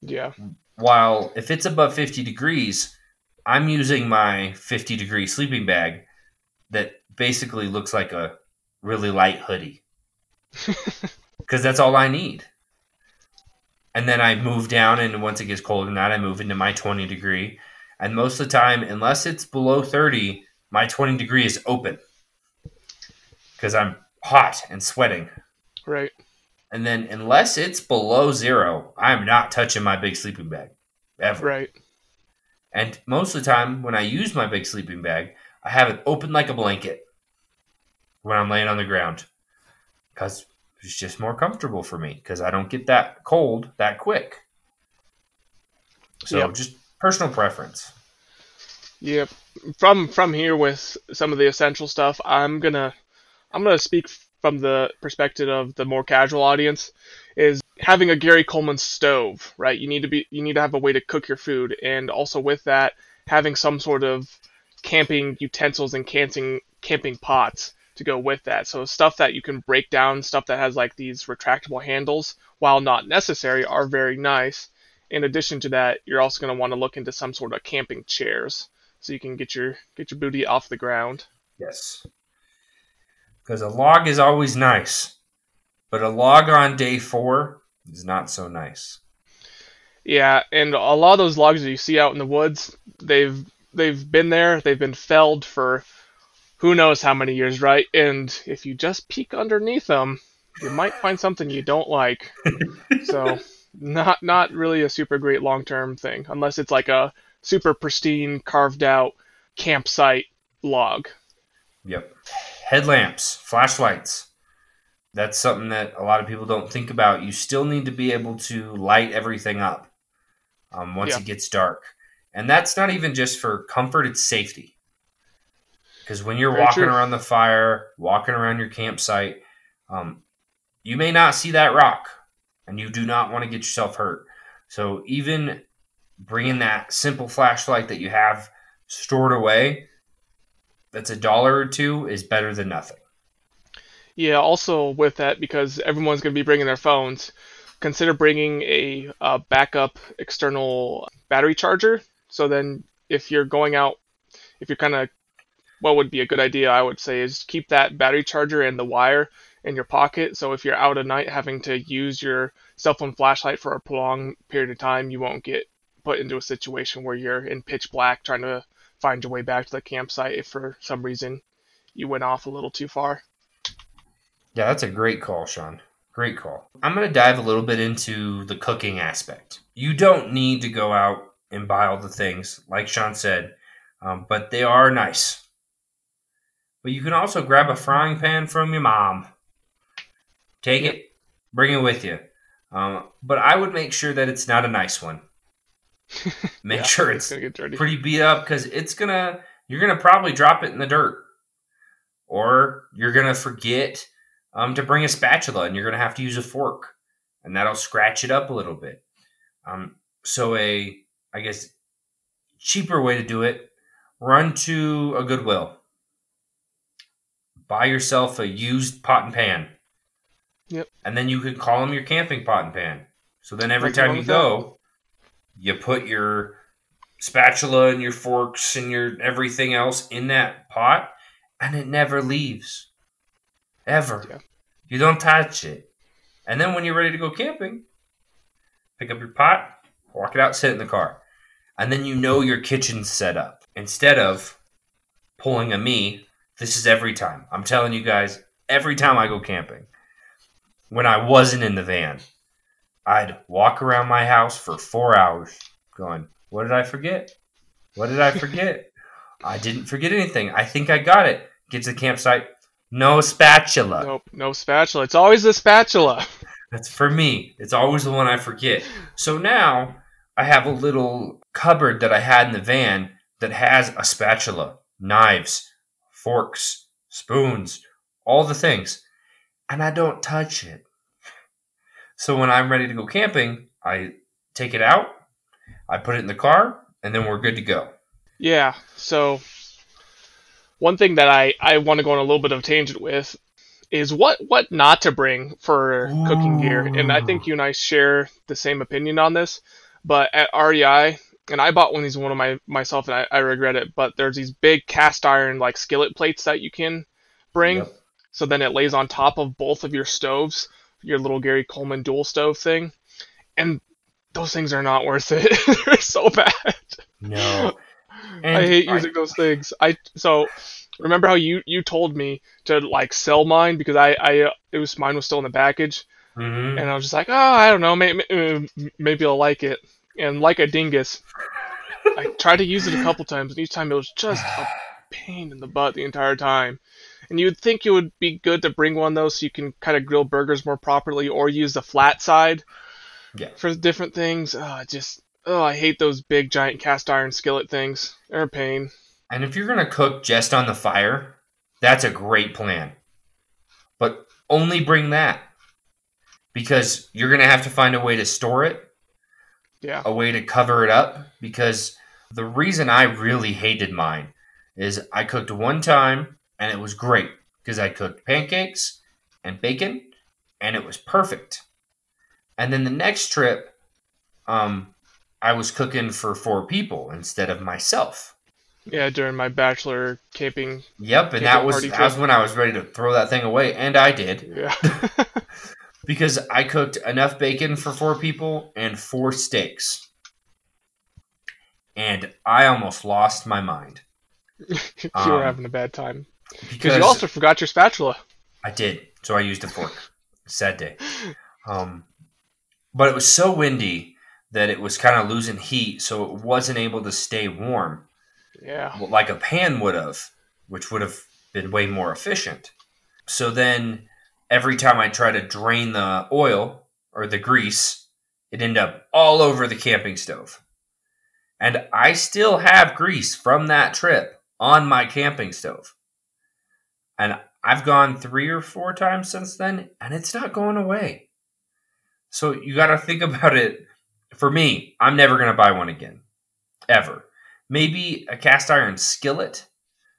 Yeah, while if it's above 50 degrees i'm using my 50 degree sleeping bag that basically looks like a really light hoodie. Because that's all i need and then i move down and once it gets colder than that i move into my 20 degree. And most of the time unless it's below 30 my 20 degree is open. Because i'm hot and sweating. Right. and then unless it's below zero i'm not touching my big sleeping bag. Ever. Right. and most of the time, when I use my big sleeping bag, I have it open like a blanket when I'm laying on the ground. Because it's just more comfortable for me because I don't get that cold that quick. So Yep. just personal preference. Yep. From from here with some of the essential stuff, I'm gonna I'm gonna speak from the perspective of the more casual audience. Is having a Gary Coleman stove, right? You need to be you need to have a way to cook your food, and also with that, having some sort of camping utensils and camping camping pots to go with that. So stuff that you can break down, stuff that has like these retractable handles, while not necessary, are very nice. In addition to that, you're also going to want to look into some sort of camping chairs so you can get your get your booty off the ground. Yes. Because a log is always nice, but a log on day four is not so nice. Yeah, and a lot of those logs that you see out in the woods, they've they've been there, they've been felled for who knows how many years, right? And if you just peek underneath them, you might find something you don't like. so not not really a super great long term thing, unless it's like a super pristine carved out campsite log. Yep. Headlamps, flashlights. That's something that a lot of people don't think about. You still need to be able to light everything up um, once Yeah. it gets dark. And that's not even just for comfort, it's safety. Because when you're Very walking true. around the fire, walking around your campsite, um, you may not see that rock and you do not want to get yourself hurt. So even bringing that simple flashlight that you have stored away, that's a dollar or two, is better than nothing. Yeah, also with that, because everyone's going to be bringing their phones, consider bringing a, uh backup external battery charger. So then, if you're going out, if you're kind of, what would be a good idea, I would say, is keep that battery charger and the wire in your pocket. So if you're out at night having to use your cell phone flashlight for a prolonged period of time, you won't get put into a situation where you're in pitch black trying to find your way back to the campsite if for some reason you went off a little too far. Yeah, that's a great call, Sean. Great call. I'm going to dive a little bit into the cooking aspect. You don't need to go out and buy all the things, like Sean said, um, but they are nice. But you can also grab a frying pan from your mom. Take Yep. it, bring it with you. Um, but I would make sure that it's not a nice one. Make Yeah, sure it's it's gonna get dirty. pretty beat up because it's gonna you're gonna probably drop it in the dirt or you're gonna forget um, to bring a spatula and you're gonna have to use a fork and that'll scratch it up a little bit um, so a i guess cheaper way to do it run to a goodwill buy yourself a used pot and pan. Yep. and then you can call them your camping pot and pan. So then every time you go you put your spatula and your forks and your everything else in that pot and it never leaves. Ever. Yeah. you don't touch it. And then when you're ready to go camping pick up your pot walk it out sit in the car. And then you know your kitchen's set up. Instead of pulling a me this is every time i'm telling you guys every time i go camping when i wasn't in the van i'd walk around my house for four hours going what did i forget what did i forget i didn't forget anything i think i got it get to the campsite no spatula Nope, no spatula. It's always the spatula. that's for me. It's always the one I forget. So now I have a little cupboard that I had in the van that has a spatula, knives, forks, spoons, all the things. And I don't touch it. So when I'm ready to go camping, I take it out, I put it in the car, and then we're good to go. Yeah. So one thing that I I want to go on a little bit of a tangent with is what what not to bring for cooking gear, and I think you and I share the same opinion on this. But at REI, and I bought one of these one of my myself, and I, I regret it. But there's these big cast iron like skillet plates that you can bring. Yep. So then it lays on top of both of your stoves, your little Gary Coleman dual stove thing, and those things are not worth it. They're so bad. No. I hate using those things. I so remember how you you told me to like sell mine because I I uh, it was mine was still in the package Mhm. and I was just like oh I don't know maybe maybe I'll like it and like a dingus I tried to use it a couple times and each time it was just a pain in the butt the entire time and you'd think it would be good to bring one though so you can kind of grill burgers more properly or use the flat side Yeah. for different things oh just oh I hate those big giant cast iron skillet things they're a pain. And if you're going to cook just on the fire, that's a great plan. But only bring that. Because you're going to have to find a way to store it, Yeah. a way to cover it up. Because the reason I really hated mine is I cooked one time and it was great because I cooked pancakes and bacon and it was perfect. And then the next trip, um, I was cooking for four people instead of myself. Yeah, during my bachelor camping. Yep, and Camping that was that was when I was ready to throw that thing away, and I did Yeah. because I cooked enough bacon for four people and four steaks, and I almost lost my mind. you Um, were having a bad time. Because Because you also forgot your spatula. I did, so I used a fork. Sad day. Um, but it was so windy that it was kind of losing heat, so it wasn't able to stay warm Yeah. like a pan would have, which would have been way more efficient. So then every time I try to drain the oil or the grease, it ended up all over the camping stove. And I still have grease from that trip on my camping stove. And I've gone three or four times since then, and it's not going away. So you got to think about it. For me, I'm never going to buy one again, ever. Maybe a cast iron skillet,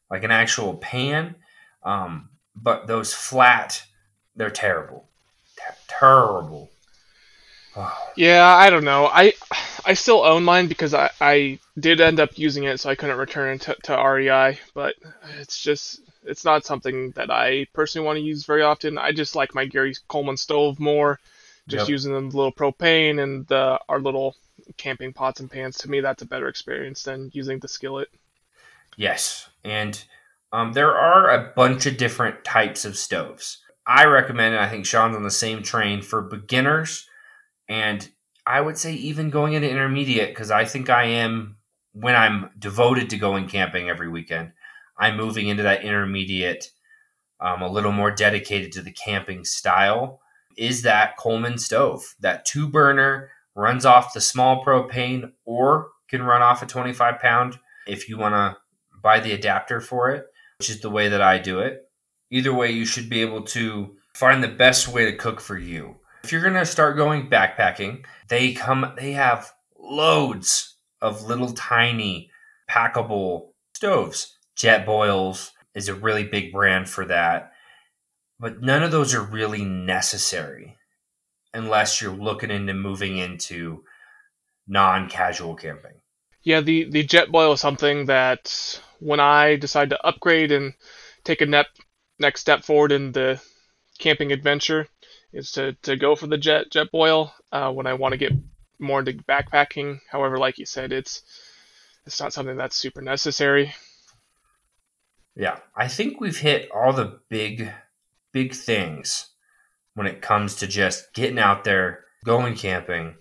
like an actual pan. Um, but those flat, they're terrible. Ter- terrible. Yeah, I don't know. I I still own mine because I, I did end up using it, so I couldn't return it to, to REI. But it's just it's not something that I personally want to use very often. I just like my Gary Coleman stove more. Just Yep. using the little propane and the, our little camping pots and pans. To me, that's a better experience than using the skillet. Yes, and um, there are a bunch of different types of stoves. I recommend, and I think Sean's on the same train for beginners, and I would say even going into intermediate because I think I am when I'm devoted to going camping every weekend. I'm moving into that intermediate, um, a little more dedicated to the camping style. Is that Coleman stove? That two burner runs off the small propane or can run off a 25 pound if you want to buy the adapter for it, which is the way that I do it. Either way, you should be able to find the best way to cook for you. If you're going to start going backpacking, they come they have loads of little tiny packable stoves. Jetboils is a really big brand for that. But none of those are really necessary unless you're looking into moving into non-casual camping. Yeah, the the Jetboil is something that when I decide to upgrade and take a nep- next step forward in the camping adventure, is to, to go for the jet Jetboil. Uh, when I want to get more into backpacking, however, like you said, it's it's not something that's super necessary. Yeah, I think we've hit all the big, big things when it comes to just getting out there, going camping.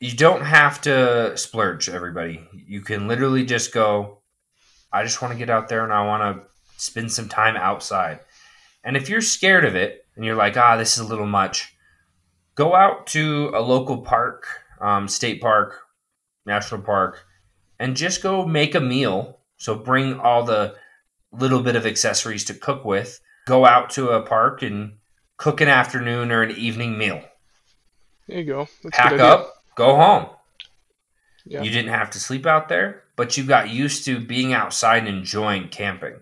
You don't have to splurge, everybody. You can literally just go, I just want to get out there and I want to spend some time outside. And if you're scared of it and you're like, ah, this is a little much, go out to a local park, um, state park, national park, and just go make a meal. So bring all the little bit of accessories to cook with. Go out to a park and cook an afternoon or an evening meal. There you go. That's Pack up, go home. Yeah. You didn't have to sleep out there, but you got used to being outside and enjoying camping.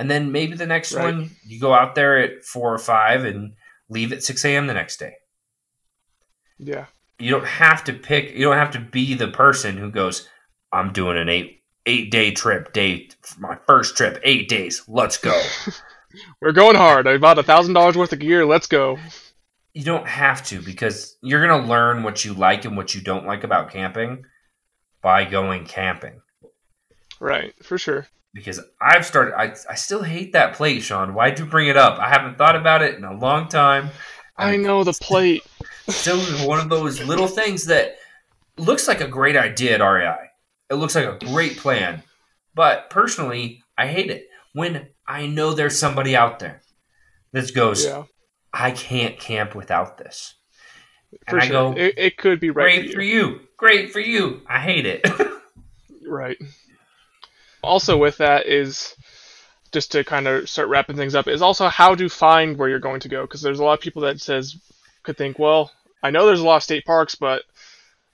And then maybe the next Right. one, you go out there at four or five and leave at 6 a.m. the next day. Yeah. You don't have to pick, you don't have to be the person who goes, I'm doing an eight eight day trip, day my first trip, eight days. Let's go. We're going hard. I bought a thousand dollars worth of gear. Let's go. you don't have to because you're going to learn what you like and what you don't like about camping by going camping. Right, for sure. Because I've started, I, I still hate that plate, Sean. Why'd you bring it up? I haven't thought about it in a long time. I know the plate. Still one of those little things that looks like a great idea at REI. It looks like a great plan. But personally, I hate it when I know there's somebody out there that goes, Yeah, I can't camp without this. for And I sure. go, it, it could be right Great for for you. you. Great for you. I hate it. Right. Also, with that is just to kind of start wrapping things up is also how to find where you're going to go because there's a lot of people that says could think, well, I know there's a lot of state parks, but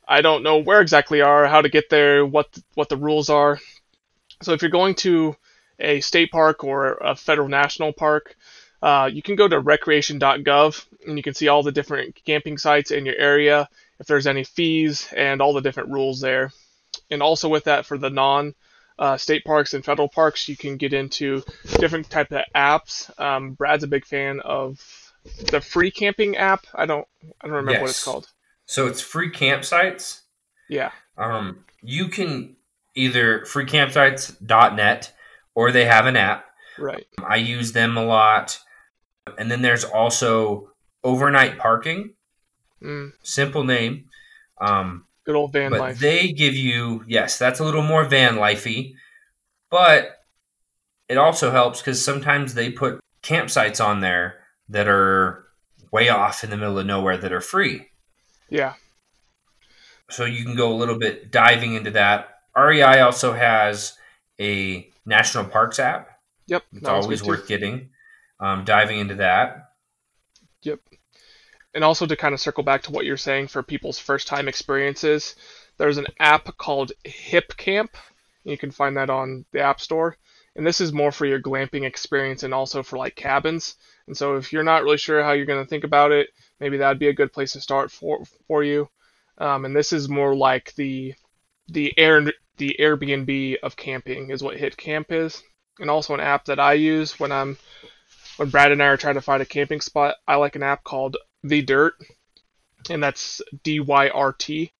I don't know where exactly are, how to get there, what what the rules are. So if you're going to a state park or a federal national park, uh, you can go to recreation.gov and you can see all the different camping sites in your area, if there's any fees, and all the different rules there. And also with that, for the non uh, state parks and federal parks, you can get into different type of apps. Um, Brad's a big fan of the free camping app. I don't I don't remember what it's called. so it's free campsites. Yeah. Um, you can either freecampsites.net or they have an app. Right. I use them a lot. And then there's also overnight parking. Mm, Simple name. Um, good old van but life. they give you yes, that's a little more van lifey, but it also helps because sometimes they put campsites on there that are way off in the middle of nowhere that are free. yeah. So you can go a little bit diving into that. REI also has a national parks app. Yep. It's always good too. worth getting. Um, diving into that. And also to kind of circle back to what you're saying for people's first time experiences, there's an app called Hipcamp. You can find that on the App Store. And this is more for your glamping experience and also for like cabins. And so if you're not really sure how you're going to think about it, maybe that'd be a good place to start for for you. Um, and this is more like the the air the Airbnb of camping is what Hipcamp is. And also an app that I use when I'm when Brad and I are trying to find a camping spot. I like an app called the Dyrt, and that's D Y R T.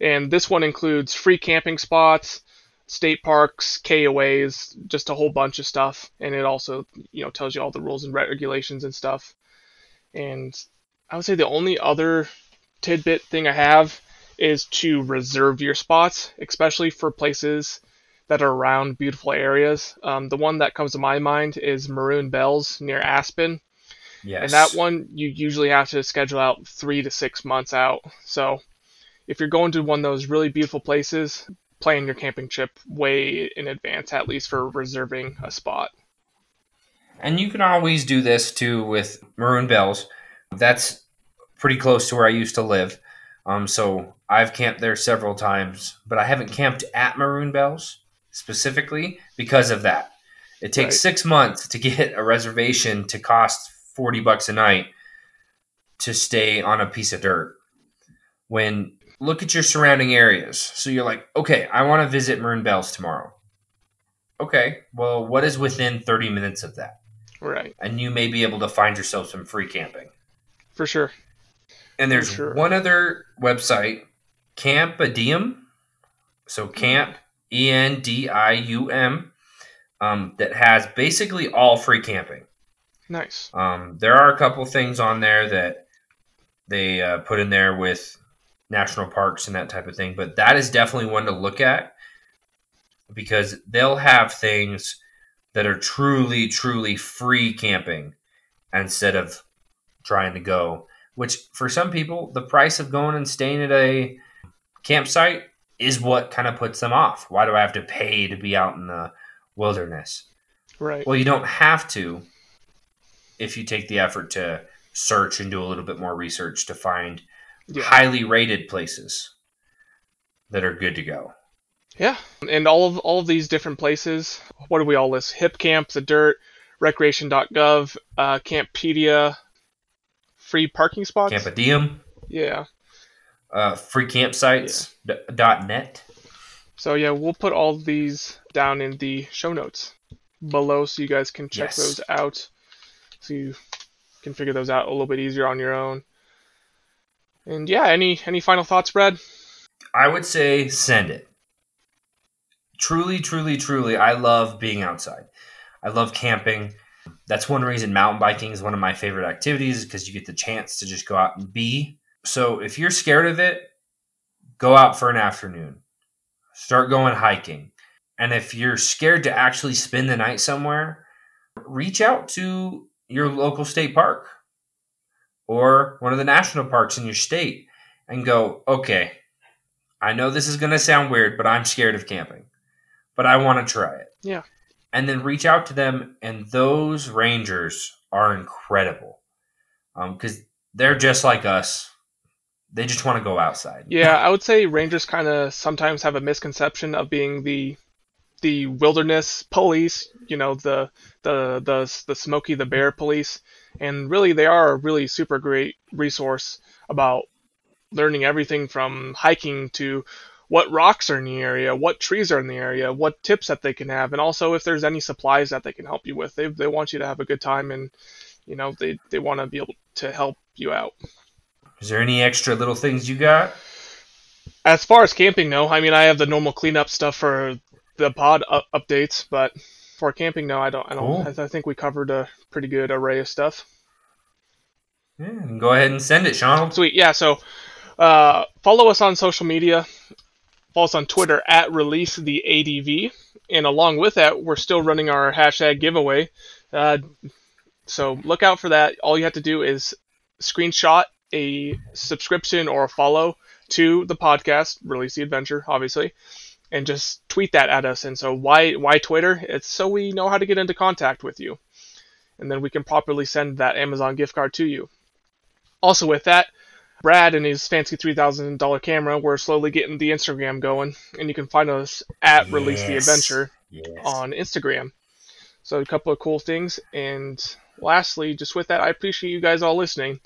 And this one includes free camping spots, state parks, KOAs, just a whole bunch of stuff. And it also, you know, tells you all the rules and regulations and stuff. And I would say the only other tidbit thing I have is to reserve your spots, especially for places that are around beautiful areas. Um, the one that comes to my mind is Maroon Bells near Aspen. Yes. And that one you usually have to schedule out three to six months out. So if you're going to one of those really beautiful places, plan your camping trip way in advance, at least for reserving a spot. And you can always do this too with Maroon Bells. That's pretty close to where I used to live. Um, so I've camped there several times, but I haven't camped at Maroon Bells specifically because of that. It takes Right. six months to get a reservation to cost 40 bucks a night to stay on a piece of dirt. When look at your surrounding areas. So you're like, okay, I want to visit Maroon Bells tomorrow. Okay, well, what is within 30 minutes of that? Right. and you may be able to find yourself some free camping. For sure. And there's Sure. one other website. So Camp E N D I U M, um, that has basically all free camping. Nice. Um, there are a couple things on there that they uh, put in there with national parks and that type of thing, but that is definitely one to look at because they'll have things that are truly, truly free camping instead of trying to go. Which for some people, the price of going and staying at a campsite is what kind of puts them off. Why do I have to pay to be out in the wilderness? Right. Well, you don't have to if you take the effort to search and do a little bit more research to find Yeah. highly rated places that are good to go. Yeah. And all of all of these different places, what do we all list? Hipcamp, The Dyrt, Recreation.gov, uh, Camppedia, free parking spots. Campendium, Yeah. uh, free campsites dot net So yeah, we'll put all these down in the show notes below so you guys can check Yes. those out. So you can figure those out a little bit easier on your own. And yeah, any any final thoughts, Brad? I would say send it. Truly, truly, truly, I love being outside. I love camping. That's one reason mountain biking is one of my favorite activities because you get the chance to just go out and be. So if you're scared of it, go out for an afternoon. Start going hiking. And if you're scared to actually spend the night somewhere, reach out to your local state park or one of the national parks in your state and go, okay, I know this is going to sound weird, but I'm scared of camping. But I want to try it. Yeah. And then reach out to them, and those rangers are incredible um, because they're just like us. They just want to go outside. Yeah, I would say rangers kind of sometimes have a misconception of being the the wilderness police, you know, the the the the Smokey the Bear police, and really they are a really super great resource about learning everything from hiking to what rocks are in the area, what trees are in the area, what tips that they can have, and also if there's any supplies that they can help you with. They they want you to have a good time and you know they they want to be able to help you out. Is there any extra little things you got? As far as camping, no. I mean, I have the normal cleanup stuff for the pod up- updates, but for camping, no, I don't. I don't. Cool. I, th- I think we covered a pretty good array of stuff. Yeah, go ahead and send it, Sean. Sweet. Yeah. So, uh, follow us on social media. Follow us on Twitter at release the ADV, and along with that, we're still running our hashtag giveaway. Uh, so look out for that. All you have to do is screenshot a subscription or a follow to the podcast, release the adventure, obviously, and just tweet that at us. And so why why Twitter? It's so we know how to get into contact with you, and then we can properly send that Amazon gift card to you. Also, with that, Brad and his fancy three thousand dollar camera, we're slowly getting the Instagram going, and you can find us at Release the Adventure Yes. on Instagram. So a couple of cool things, and lastly, just with that, I appreciate you guys all listening.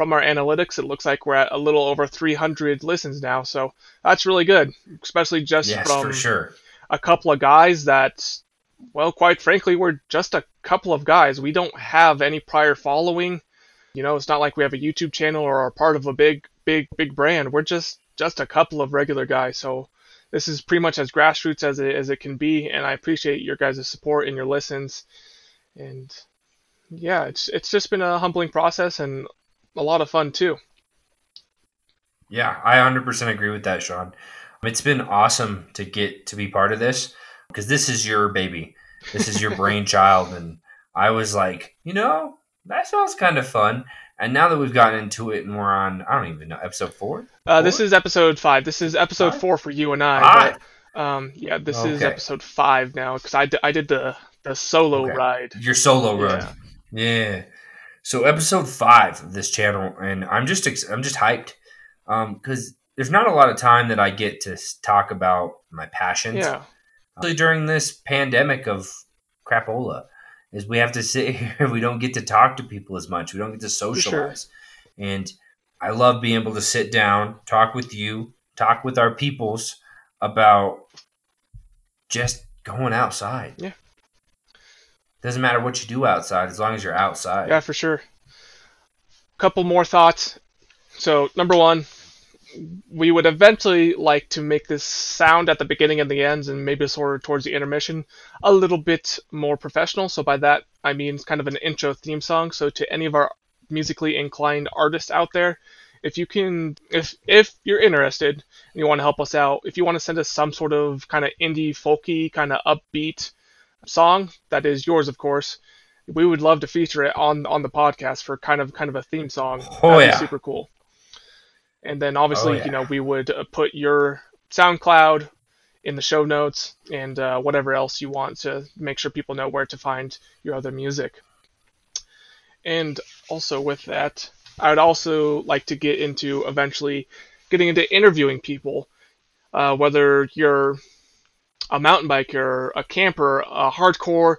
From our analytics, it looks like we're at a little over 300 listens now, so that's really good, especially just yes, from sure. a couple of guys that, well, quite frankly, we're just a couple of guys. We don't have any prior following. You know, it's not like we have a YouTube channel or are part of a big, big, big brand. We're just just a couple of regular guys. So this is pretty much as grassroots as it as it can be, and I appreciate your guys' support and your listens. And yeah, it's it's just been a humbling process and a lot of fun too. Yeah, I 100% agree with that, Sean. It's been awesome to get to be part of this because this is your baby. This is your brainchild. And I was like, you know, that sounds kind of fun. And now that we've gotten into it and we're on, I don't even know, episode four? Uh, this is episode five. This is episode Five? four for you and I. Five. But, um, yeah, this is episode five now because I, d- I did the the solo Okay. ride. Your solo. Yeah. Yeah. So episode five of this channel, and I'm just ex- I'm just hyped um, because there's not a lot of time that I get to talk about my passions. Yeah, Especially during this pandemic of crapola, is we have to sit here. We don't get to talk to people as much. We don't get to sure. socialize, and I love being able to sit down, talk with you, talk with our peoples about just going outside. Yeah. Doesn't matter what you do outside as long as you're outside. yeah, for sure. Couple more thoughts. So number one, we would eventually like to make this sound at the beginning and the ends, and maybe sort of towards the intermission, a little bit more professional. So by that I mean kind of an intro theme song. So to any of our musically inclined artists out there, if you can, if if you're interested and you want to help us out, if you want to send us some sort of kind of indie folky, kind of upbeat song, that is yours, of course. We would love to feature it on on the podcast for kind of kind of a theme song. Oh, That'd yeah. super cool. And then obviously, Oh, yeah. you know, we would uh, put your SoundCloud in the show notes and uh, whatever else you want to make sure people know where to find your other music. And also with that, I would also like to get into eventually getting into interviewing people, uh, whether you're a mountain biker, a camper, a hardcore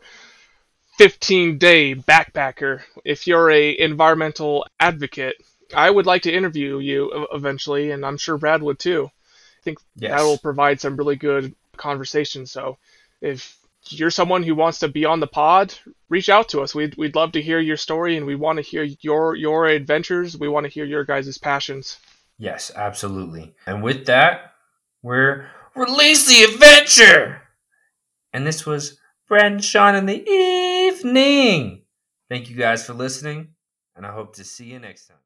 15 day backpacker, if you're a environmental advocate, I would like to interview you eventually, and I'm sure Brad would too. I think Yes. that will provide some really good conversation. So if you're someone who wants to be on the pod, reach out to us. We'd, we'd love to hear your story, and we want to hear your your adventures. We want to hear your guys' passions. Yes, absolutely. And with that, we're release the adventure. And this was Brad and Sean in the evening. Thank you guys for listening, and I hope to see you next time.